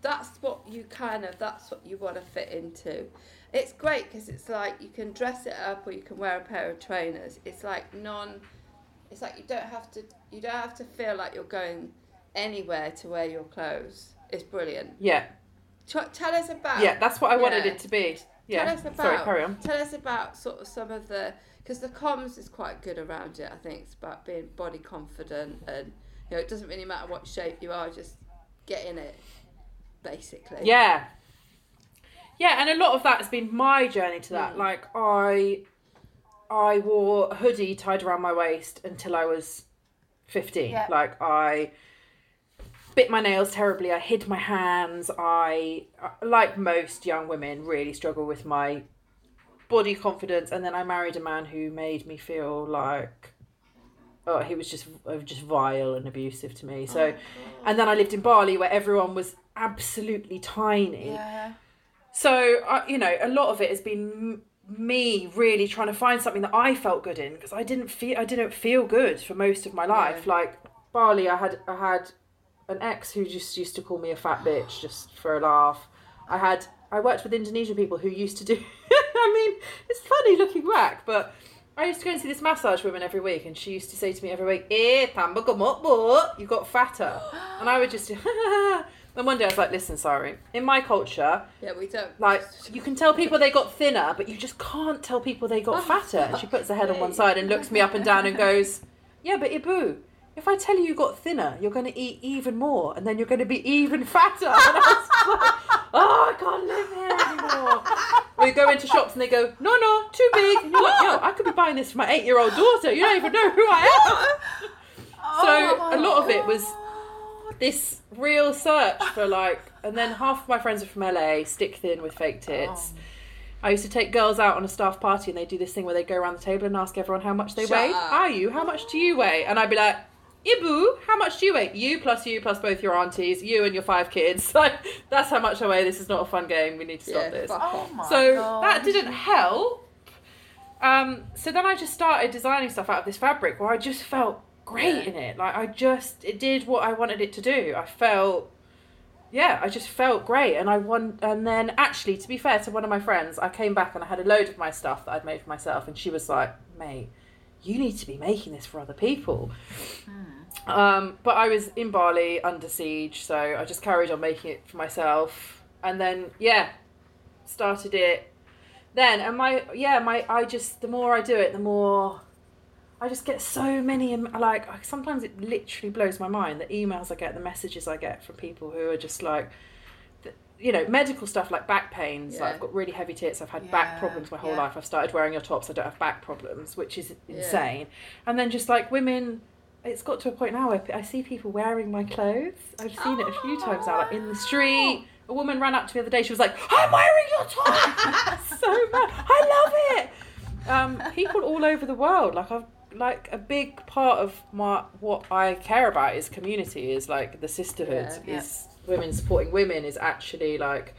that's what you kind of that's what you want to fit into. It's great because it's like you can dress it up or you can wear a pair of trainers. It's like non. It's like you don't have to. You don't have to feel like you're going anywhere to wear your clothes. It's brilliant. yeah, tell us about. yeah, that's what I wanted it to be. Yeah. Tell us about. Sorry, carry on. Tell us about sort of some of the because the comms is quite good around it. I think it's about being body confident and you know it doesn't really matter what shape you are, just get in it, basically. Yeah. Yeah, and a lot of that has been my journey to that. Mm. Like I I wore a hoodie tied around my waist until I was 15. Yeah. Like I bit my nails terribly. I hid my hands. I like most young women really struggle with my body confidence and then I married a man who made me feel like oh he was just uh, just vile and abusive to me. So and then I lived in Bali where everyone was absolutely tiny. Yeah. So, I you know, a lot of it has been m- me really trying to find something that I felt good in because I didn't feel I didn't feel good for most of my life. Like Bali, I had I had an ex who just used to call me a fat bitch just for a laugh. I had I worked with Indonesian people who used to do. I mean, it's funny looking back, but I used to go and see this massage woman every week, and she used to say to me every week, "Eh, tambah gemuk, bu. You got fatter," and I would just. and one day I was like, "Listen, sorry. In my culture, Yeah, we don't. like you can tell people they got thinner, but you just can't tell people they got fatter. And she puts her head on one side and looks me up and down and goes, "Yeah, but Ibu, if I tell you you got thinner, you're going to eat even more, and then you're going to be even fatter." And I was like, "Oh, I can't live here anymore." We go into shops and they go, "No, no, too big." And you're like, "Yo, I could be buying this for my eight-year-old daughter. You don't even know who I am." So oh a lot of it was this real search for like, and then half of my friends are from LA, stick thin with fake tits. Oh. I used to take girls out on a staff party and they do this thing where they go around the table and ask everyone how much they Shut weigh. up. Are you? How much do you weigh? And I'd be like, Ibu, how much do you weigh? You plus you plus both your aunties, you and your five kids. Like that's how much I weigh. This is not a fun game. We need to stop Yeah, this. Oh my So God. that didn't help. Um, so then I just started designing stuff out of this fabric where I just felt great in it. Like I just it did what I wanted it to do. I felt yeah, I just felt great and I won and then actually to be fair to one of my friends, I came back and I had a load of my stuff that I'd made for myself and she was like, "Mate, you need to be making this for other people." Um, but I was in Bali under siege, so I just carried on making it for myself. And then yeah, started it then. And my yeah my i just the more i do it the more i just get so many like sometimes it literally blows my mind the emails i get the messages i get from people who are just like you know medical stuff like back pains like i've got really heavy tits i've had back problems my whole yeah. life i've started wearing your tops i don't have back problems which is insane and then just like women it's got to a point now where I see people wearing my clothes. I've seen it a few times now, like in the street. A woman ran up to me the other day. She was like, "I'm wearing your top." so mad. I love it. Um, people all over the world, like I've like a big part of my what I care about is community. Is like the sisterhood. Yeah. Is women supporting women. Is actually like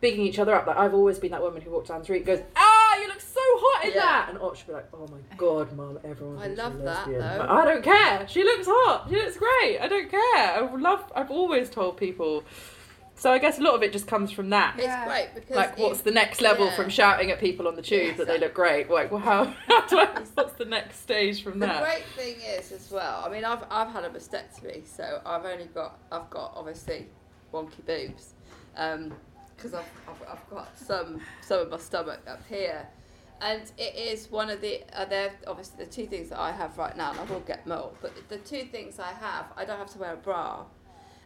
bigging each other up. Like I've always been that woman who walks down the street and goes, "Ah, you look so hot in Yeah. that," and Ott should be like, "Oh my god, mum, everyone." I love that, though. Like, I don't care. She looks hot. She looks great. I don't care. I love. I've always told people So I guess a lot of it just comes from that. It's great because Like, what's the next level yeah. from shouting at people on the tube that they look great? Like, well, how, how do I, what's the next stage from The that? The great thing is as well. I mean, I've I've had a mastectomy, so I've only got I've got obviously wonky boobs, because I've, I've I've got some some of my stomach up here, and it is one of the uh, they're obviously the two things that I have right now, and I will get more. But the two things I have, I don't have to wear a bra,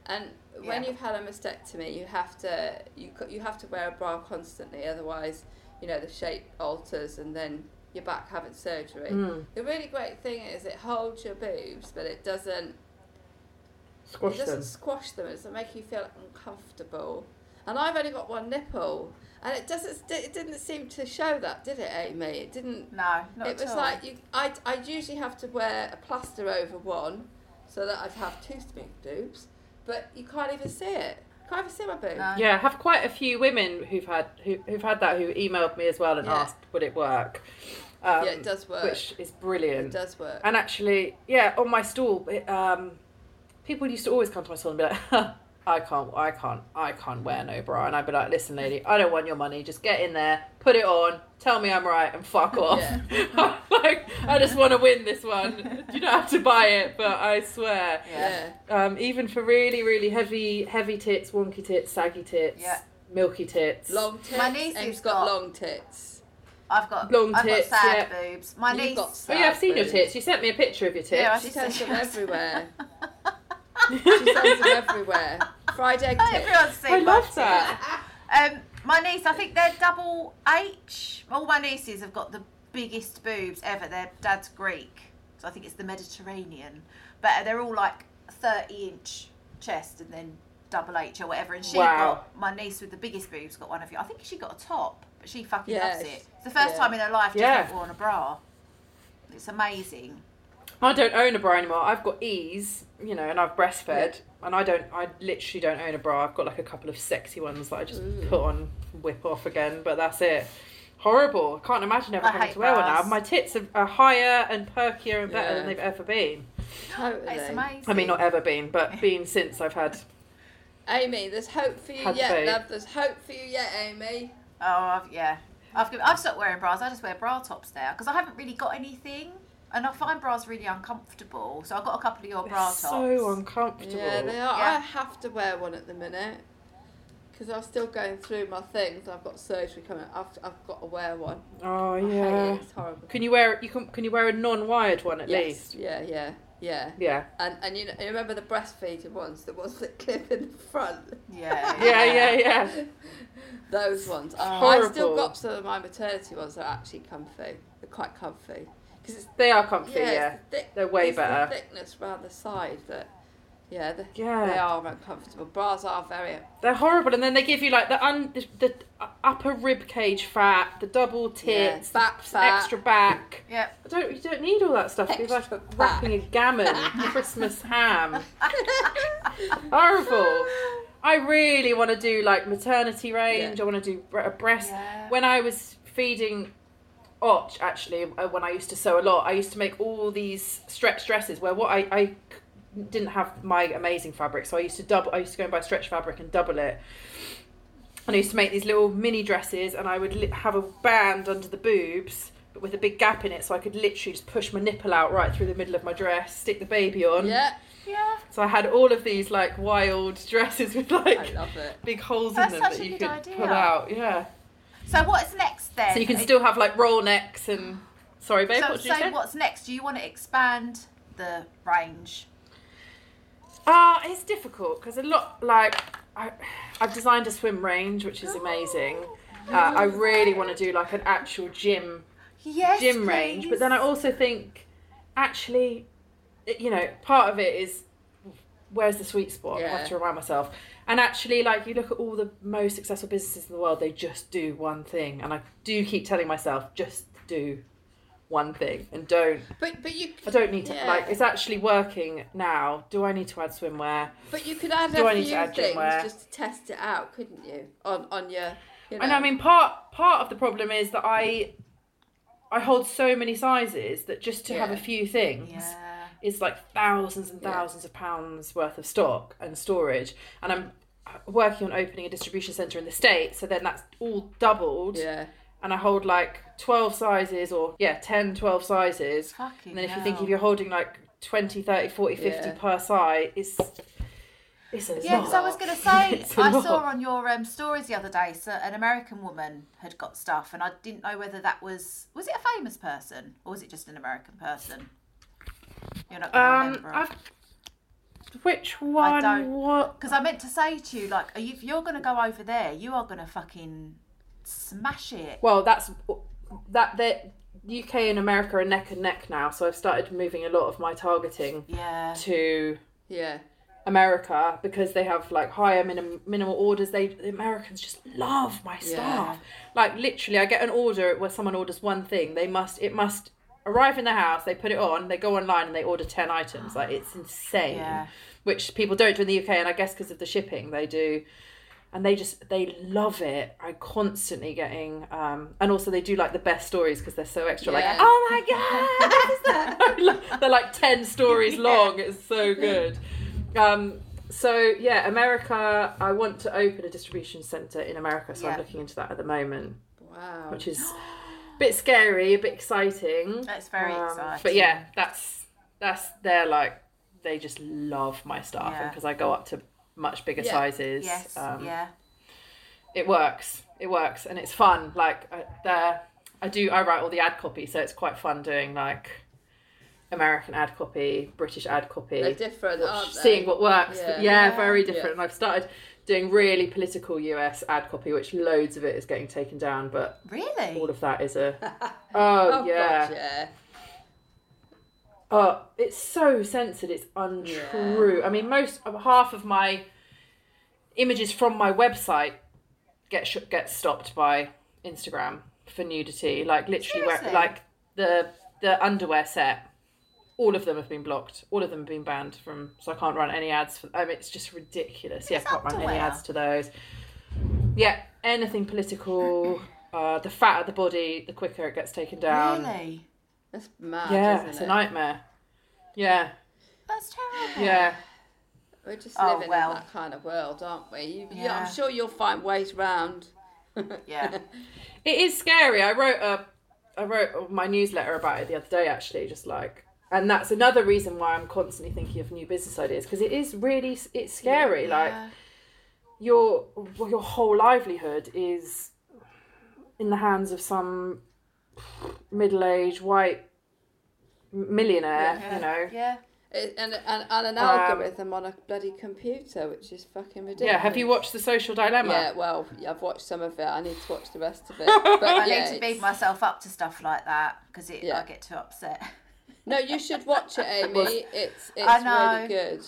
and when Yeah. you've had a mastectomy, you have to you you have to wear a bra constantly, otherwise, you know, the shape alters, and then you're back having surgery. Mm. The really great thing is it holds your boobs, but it doesn't Squash it doesn't them. squash them. It doesn't make you feel uncomfortable. And I've only got one nipple, and it doesn't. It didn't seem to show that, did it, Amy? It didn't. No, not it was all. like you. I I usually have to wear a plaster over one, so that I'd have two big boobs, but you can't even see it. Can't even see my boob. No. Yeah, I have quite a few women who've had who, who've had that who emailed me as well and Yeah. asked would it work. Um, Yeah, it does work. which is brilliant. It does work. And actually, yeah, on my stall, it, um, people used to always come to my stall and be like, "I can't, I can't, I can't wear no bra," and I'd be like, "Listen, lady, I don't want your money. Just get in there, put it on, tell me I'm right, and fuck off." like, I just want to win this one. You don't have to buy it, but I swear, yeah. um, even for really, really heavy, heavy tits, wonky tits, saggy tits, Yeah. milky tits, Long tits. My niece and has got, got- long tits. I've got Long I've tits, got sad yeah. boobs. My You've niece. got Oh yeah, I've seen your tits. You sent me a picture of your tits. Yeah, I She just sends them everywhere. she sends them everywhere. Fried egg tips. Everyone's seen I my love that. Um, my niece, I think they're double H. All my nieces have got the biggest boobs ever. Their dad's Greek, so I think it's the Mediterranean. But they're all like 30 inch chest and then double H or whatever. And she Wow. got, my niece with the biggest boobs got one of you. I think she got a top, but she fucking Yeah, loves it. It's the first yeah. time in her life she's Yeah. worn a bra. It's amazing. I don't own a bra anymore. I've got ease, you know, and I've breastfed, and I don't. I literally don't own a bra. I've got like a couple of sexy ones that I just put on, whip off again, but that's it. Horrible. I can't imagine ever I having to wear one now. My tits are, are higher and perkier and better Yeah. than they've ever been. Totally. It's amazing. I mean, not ever been, but been since I've had. Amy, there's hope for you Had yet, faith. love. There's hope for you yet, Amy. Oh, I've, yeah. I've, I've stopped wearing bras. I just wear bra tops now because I haven't really got anything. And I find bras really uncomfortable. So I've got a couple of your bra tops. So uncomfortable. Yeah, they are. Yeah. I have to wear one at the minute because I'm still going through my things. I've got surgery coming. I've, I've got to wear one. Oh I hate yeah. it. It's horrible. Can you wear you can can you wear a non-wired one at yes. least? Yeah, yeah, yeah. Yeah. And and you know, you remember the breastfeeding ones, the ones that clip in the front. Yeah. Yeah, yeah, yeah. Those ones. Oh, I've still got some of my maternity ones that are actually comfy. They're quite comfy because They are comfy. yeah, Yeah. the thick, They're way it's better. The thickness around the side that yeah, the, Yeah. they are uncomfortable. Bras are very They're horrible, and then they give you like the un the, the upper rib cage fat, the double tits, Yeah, back fat. extra back. Yeah. I don't you don't need all that stuff. It's like Extra wrapping a gammon, Christmas ham. horrible. I really want to do like maternity range. Yeah. I want to do a breast. When I was feeding Actually, uh, when I used to sew a lot, I used to make all these stretch dresses where what I, I didn't have my amazing fabric, so I used to double. I used to go and buy stretch fabric and double it. And I used to make these little mini dresses, and I would li- have a band under the boobs, but with a big gap in it, so I could literally just push my nipple out right through the middle of my dress, stick the baby on. yeah. Yeah. So I had all of these like wild dresses with I like love it. big holes That's in them that you could idea. pull out. Yeah. So what's next then? So you can still have like roll necks and. Sorry, babe. So, what did you so say? what's next? Do you want to expand the range? Ah, it's difficult because a lot like I, I've designed a swim range, which is amazing. Uh, I really want to do like an actual gym Yes. gym range, but then I also think actually, you know, part of it is where's the sweet spot? I have to remind myself. And actually, like you look at all the most successful businesses in the world, they just do one thing, and I do keep telling myself just do one thing and don't But but you I don't need to Yeah. like it's actually working now. Do I need to add swimwear? but you could add Do a I need to few add things gymwear? just to test it out, couldn't you? On on your you know. And I mean part part of the problem is that I I hold so many sizes that just to have a few things Yeah. Is like thousands and Yeah. thousands of pounds worth of stock and storage. And I'm working on opening a distribution center in the states. So then that's all doubled. Yeah. And I hold like 12 sizes or yeah, 10, 12 sizes. Fucking and then if you think if you're holding like 20, 30, 40, 50 Yeah. per size, it's it's a Yeah, because I was going to say, I lot. saw on your um, stories the other day, so an American woman had got stuff, and I didn't know whether that was was it a famous person or was it just an American person? You're not going to Um, remember. I've, which one? don't- What? Because I meant to say to you, like, are you, if you're going to go over there, you are going to fucking smash it. Well, that's that. The UK and America are neck and neck now, so I've started moving a lot of my targeting Yeah. to Yeah. America because they have like higher minimum minimal orders. They the Americans just love my stuff. Like literally, I get an order where someone orders one thing. They must it must arrive in the house. They put it on. They go online and they order ten items. Like it's insane. Yeah. Which people don't do in the UK, and I guess because of the shipping, they do. And they just they love it. I'm constantly getting, um, and also they do like the best stories because they're so extra. Like, oh my god, that. they're like ten stories long. It's so good. Um, so yeah, America. I want to open a distribution center in America, so Yeah. I'm looking into that at the moment, Wow. which is bit scary, a bit exciting. That's very Um, exciting. But yeah, that's that's they're like they just love my stuff, Yeah. because I go up to much bigger Yeah. sizes. Yes. um, yeah. it works. It works, and it's fun. Like I, there, I do. I write all the ad copy, so it's quite fun doing like American ad copy, British ad copy. They're different, what- aren't they? Seeing what works. Yeah. Yeah, Yeah. very different. Yeah. And I've started doing really political US ad copy, which loads of it is getting taken down, but Really? all of that is a. Oh, Oh, yeah. God, yeah. Oh, it's so censored. It's untrue. I mean, most half of my images from my website get sh- get stopped by Instagram for nudity. Like literally, where, like the the underwear set. All of them have been blocked. All of them have been banned from. So I can't run any ads. For, I mean, it's just ridiculous. Yeah, I can't run any ads to those. Yeah, anything political. Uh, the fatter the body, the quicker it gets taken down. Really? That's mad, Yeah, it's it? a nightmare. Yeah, That's terrible. yeah. We're just Oh, living well. in that kind of world, aren't we? You, yeah. Yeah. I'm sure you'll find ways round. Yeah. It is scary. I wrote a, I wrote my newsletter about it the other day. Actually, just like, and that's another reason why I'm constantly thinking of new business ideas because it is really it's scary. Like your your whole livelihood is in the hands of some middle-aged white millionaire. Yeah. You know. Yeah. It, and, and, and an Um, algorithm on a bloody computer, which is fucking ridiculous. Yeah. Have you watched The Social Dilemma? Yeah, well, I've watched some of it. I need to watch the rest of it. But I yeah, need to beat myself up to stuff like that because Yeah. I get too upset. No, you should watch it, Amy. It's it's I know. really good.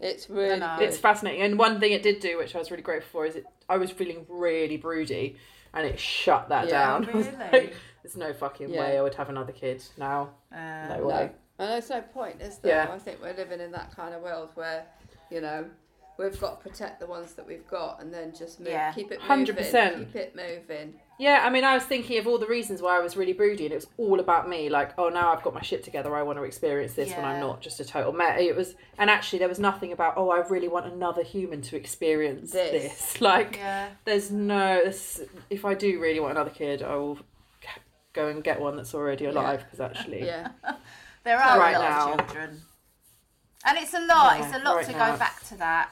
It's really good. It's fascinating. And one thing it did do, which I was really grateful for, is it. I was feeling really broody, and it shut that Yeah. down. Really? like, There's no fucking Yeah. way I would have another kid now. Uh, No way. No, and there's no point, is there? Yeah. I think we're living in that kind of world where, you know, we've got to protect the ones that we've got, and then just move, Yeah. keep it moving, 100%. keep it moving. Yeah, I mean, I was thinking of all the reasons why I was really broody, and it was all about me. Like, oh, now I've got my shit together. I want to experience this when I'm not just a total mess. It was, and actually, there was nothing about. Oh, I really want another human to experience This. this. Like, Yeah. there's no. This, if I do really want another kid, I will go and get one that's already alive. Because actually, Yeah. There are Right a lot now. of children. And it's a lot, Yeah, it's a lot right to now. go back to that.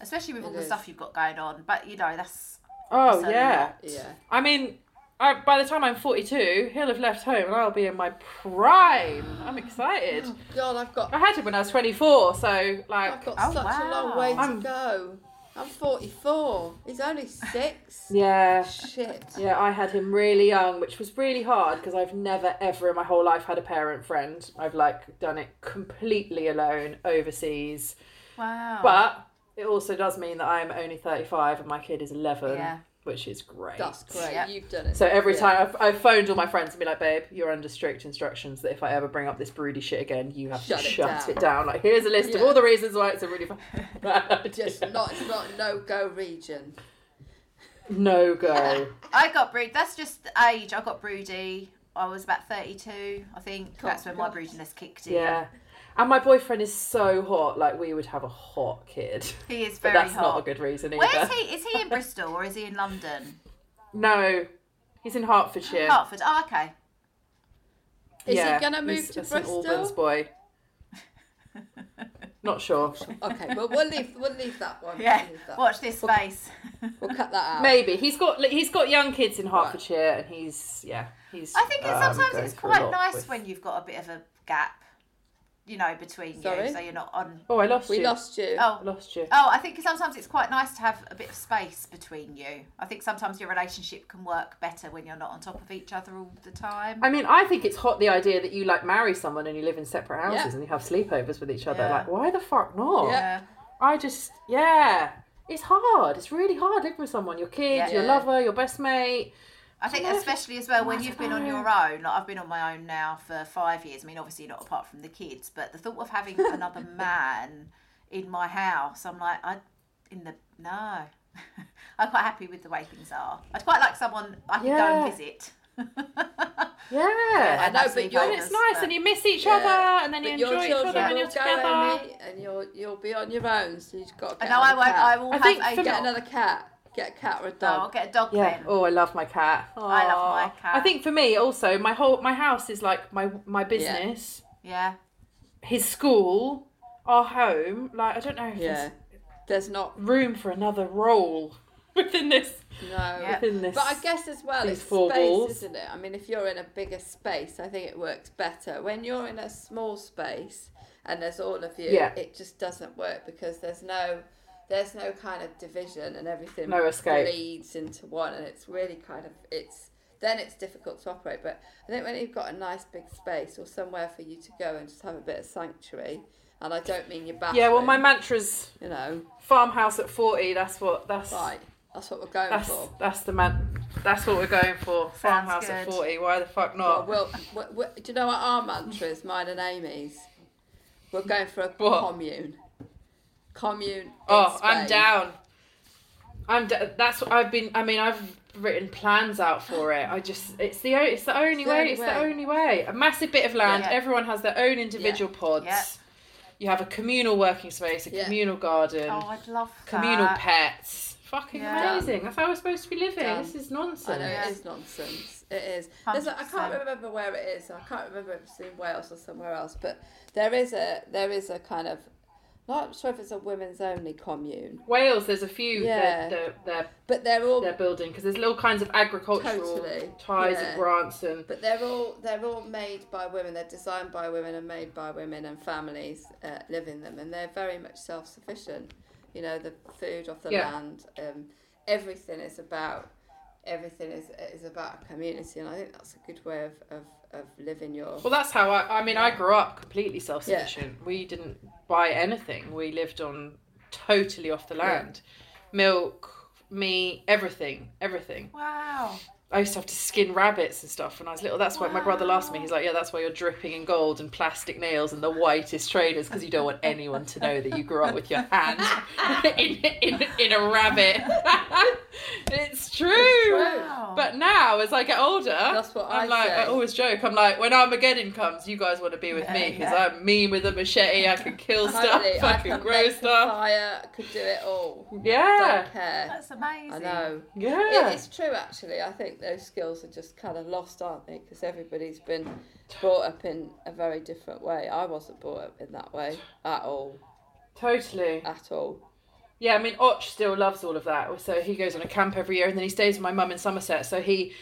Especially with all It the is. stuff you've got going on. But you know, that's oh yeah. lot. Yeah. I mean, I, by the time I'm 42, he'll have left home and I'll be in my prime. I'm excited. Oh, God, I've got I had him when I was 24, so like, I've got Oh, such a long way to I'm- go. I'm 44. He's only six. yeah. Shit. Yeah, I had him really young, which was really hard because I've never ever in my whole life had a parent friend. I've like done it completely alone overseas. wow. But it also does mean that I'm only 35 and my kid is 11, Yeah. which is great. That's great. Yep. You've done it. So every Yeah. time I've, I've phoned all my friends and be like, babe, you're under strict instructions that if I ever bring up this broody shit again, you have Shut to it shut down." it down. Like, here's a list of all the reasons why it's a really bad idea. Just not, it's not no go region. no go. I got broody. That's just the age. I got broody. I was about thirty-two, I think. That's when my broodiness kicked in. Yeah. And my boyfriend is so hot. Like we would have a hot kid. He is But very that's hot. not a good reason either. Where is he? Is he in Bristol or is he in London? No, he's in Hertfordshire. Hertford. Oh, okay. Is yeah, he gonna move to a St Bristol? Albans boy. Not sure. Okay, well we'll leave we'll leave that one. Yeah. We'll leave that. Watch this space. We'll cut that out. Maybe he's got he's got young kids in Hertfordshire, and he's yeah he's. I think um, sometimes it's quite nice with- when you've got a bit of a gap, you know, between Sorry? you, so you're not on. Oh, I lost We you. lost you. Oh, I lost you. Oh, I think sometimes it's quite nice to have a bit of space between you. I think sometimes your relationship can work better when you're not on top of each other all the time. I mean, I think it's hot the idea that you like marry someone and you live in separate houses Yeah. and you have sleepovers with each other. Yeah. Like, why the fuck not? Yeah. I just, yeah, it's hard. It's really hard living with someone. Your kids, Yeah. your lover, your best mate. I think I especially as well when you've been on your own. Like I've been on my own now for five years. I mean, obviously not apart from the kids, but the thought of having another man in my house, I'm like, I in the no. I'm quite happy with the way things are. I'd quite like someone I can go and visit. Yeah. I know, but you're- And it's nice, but- and you miss each Yeah. other, and then you But enjoy your each other children when will you're go, together. Amy, and you'll you'll be on your own. So you've got to get no, I won't. cat. I will I have think a. Get another cat. Get a cat or a No, dog. I'll get a dog Yeah. then. Oh, I love my cat. Oh, I love my cat. I think for me also, my whole my house is like my my business, Yeah. his school, our home. Like I don't know if yeah. there's There's not room for another role within this. no. Yeah. Within this. But I guess as well, it's four space, walls. isn't it? I mean, if you're in a bigger space, I think it works better. When you're in a small space and there's all of you, Yeah. it just doesn't work because there's no, there's no kind of division and everything No escape. bleeds into one, and it's really kind of it's. Then it's difficult to operate. But I think when you've got a nice big space or somewhere for you to go and just have a bit of sanctuary, and I don't mean your bathroom. yeah, well, my mantra's you know, farmhouse at forty. That's what. That's right. That's what we're going That's for. that's the man. That's what we're going for. Farmhouse at forty. Why the fuck Well, not? we'll, we we do you know what our mantra is? Mine and Amy's. We're going for a What? commune. Commune. oh, I'm down. I'm. Da- that's what I've been. I mean, I've written plans out for it. I just. It's the. It's the only the way. only it's way. the only way. A massive bit of land. Yeah. Everyone has their own individual pods. Yeah. You have a communal working space, a Yeah. communal garden, Oh, I'd love communal that. pets. Fucking Yeah. amazing. That's how we're supposed to be living. Done. This is I nonsense. know it is nonsense. It is. There's a, I can't remember where it is. I can't remember if it's in Wales or somewhere else. But there is a there is a kind of not sure if it's a women's only commune, Wales, there's a few Yeah. that they're, they're but they're all they're building because there's little kinds of agricultural Totally, ties yeah. and grants and But they're all they're all made by women. They're designed by women and made by women, and families uh, live in them. And they're very much self sufficient. You know, the food off the Yeah. land, um, everything is about everything is is about a community, and I think that's a good way of, of, of living your. well that's how I I mean I grew up completely self-sufficient we didn't buy anything. We lived on totally off the land. Milk meat everything everything. Wow. I used to have to skin rabbits and stuff when I was little. That's why my brother asked me. He's like, "Yeah, that's why you're dripping in gold and plastic nails and the whitest trainers because you don't want anyone to know that you grew up with your hand in, in, in a rabbit." it's true. Wow. But now, as I get older, That's what I'm I like. say. I always joke. I'm like, when Armageddon comes, you guys want to be with me because I'm mean with a machete. I can kill stuff. Totally, I I can grow stuff. fire. I could do it all. Yeah. Don't care. That's amazing. I know. Yeah. It is true, actually. I think those skills are just kind of lost, aren't they? Because everybody's been brought up in a very different way. I wasn't brought up in that way at all. Totally. At all. Yeah, I mean, Och still loves all of that. So he goes on a camp every year, and then he stays with my mum in Somerset. So he,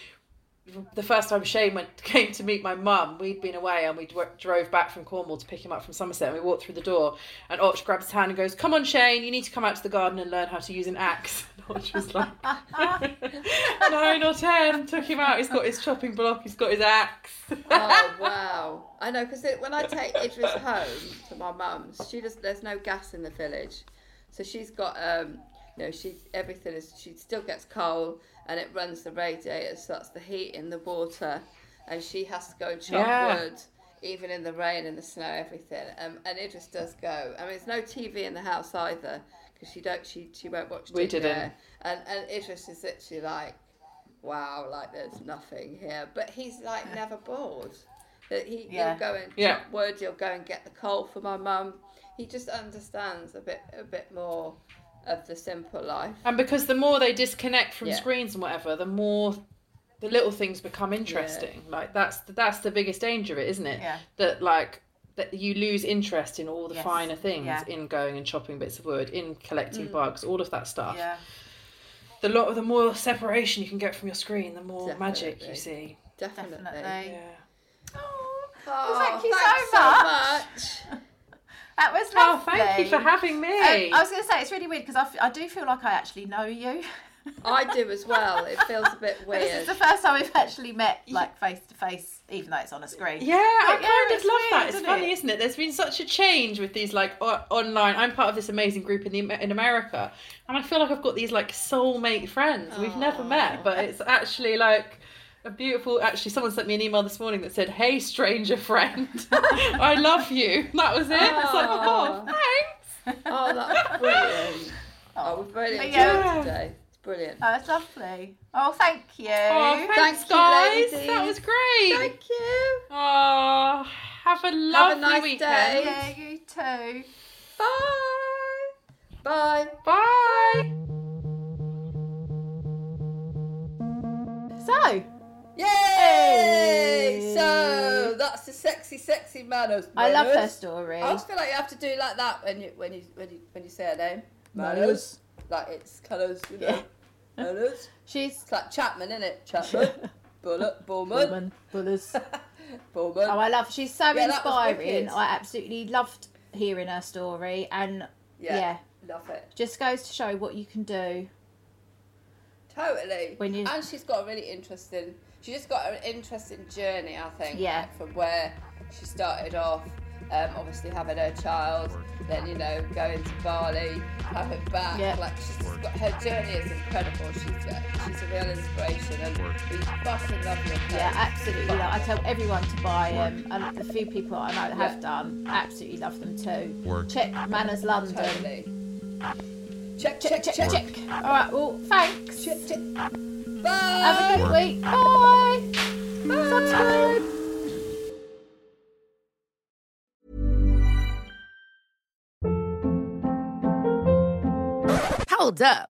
the first time Shane went came to meet my mum, we'd been away, and we dro- drove back from Cornwall to pick him up from Somerset. And we walked through the door, and Och grabs his hand and goes, "Come on, Shane, you need to come out to the garden and learn how to use an axe." And Och was like nine or ten. Took him out. He's got his chopping block. He's got his axe. Oh wow! I know because when I take Idris home to my mum's, she does. There's no gas in the village, so she's got um, you know, she everything is. She still gets coal, and it runs the radiator, so that's the heat in the water, and she has to go and chop Yeah. wood. Even in the rain and the snow, everything, um, and Idris does go. I mean, there's no TV in the house either because she don't. She she won't watch. TV. We didn't. And and Idris is literally like, wow, like there's nothing here. But he's like never bored. That he, Yeah. he'll go and Yeah. chop wood. He'll go and get the coal for my mum. He just understands a bit, a bit more of the simple life. And because the more they disconnect from Yeah. screens and whatever, the more the little things become interesting. Like that's that's the biggest danger of it, isn't it? Yeah. That like that you lose interest in all the Yes. finer things, Yeah. in going and chopping bits of wood, in Mm. collecting bugs, all of that stuff. Yeah. The lot the more separation you can get from your screen, the more magic you see. Definitely. Definitely. Yeah. Oh, well, thank you thanks so much. much. That was Oh, thank you for having me. Um, I was going to say it's really weird because I, f- I do feel like I actually know you. I do as well. It feels a bit But this is weird. the first time we've actually met like face to face, even though it's on a screen. Yeah, I yeah, kind of love weird, that. It's isn't funny, it? isn't it? There's been such a change with these like o- online. I'm part of this amazing group in the in America, and I feel like I've got these like soulmate friends we've never met, but it's actually like a beautiful. Actually, someone sent me an email this morning that said, "Hey, stranger friend, I love you." That was it. It's like, oh, thanks. Oh, that's brilliant. Oh, we've really But enjoyed yeah. today. It's brilliant. Oh, it's lovely. Oh, thank you. Oh, thanks, Thank you, guys. ladies. That was great. Thank you. Oh, have a lovely have a nice weekend. day. yeah, you too. Bye. Bye. Bye. So, Yay! So that's the sexy, sexy manners. I love her story. I just feel like you have to do like that when you when you when you when you say her name. Manners. Like it's colours, you know. Yeah. Manners. She's It's like Chapman, isn't it? Chapman. Bullet. Bullman. woman, bullers. Bullman. Oh, I love. She's so Yeah, inspiring. I absolutely loved hearing her story, and yeah. Love it. just goes to show what you can do. Totally. When you- And she's got a really interesting. She just got an interesting journey, I think. Yeah. like, from where she started off, um, obviously having her child, then you know going to Bali, coming back. Yeah. Like she's just got her journey is incredible. She's uh, she's a real inspiration, and we fucking love your place. Yeah, absolutely. Like, I tell everyone to buy them, and the few people I know that have Yeah. done, absolutely love them too. Work. Check Manners London. Totally. Check, Check, check, check, check. All right. Well, thanks. check, check. Bye. Have a good Work. week. Bye. Subscribe. Hold up.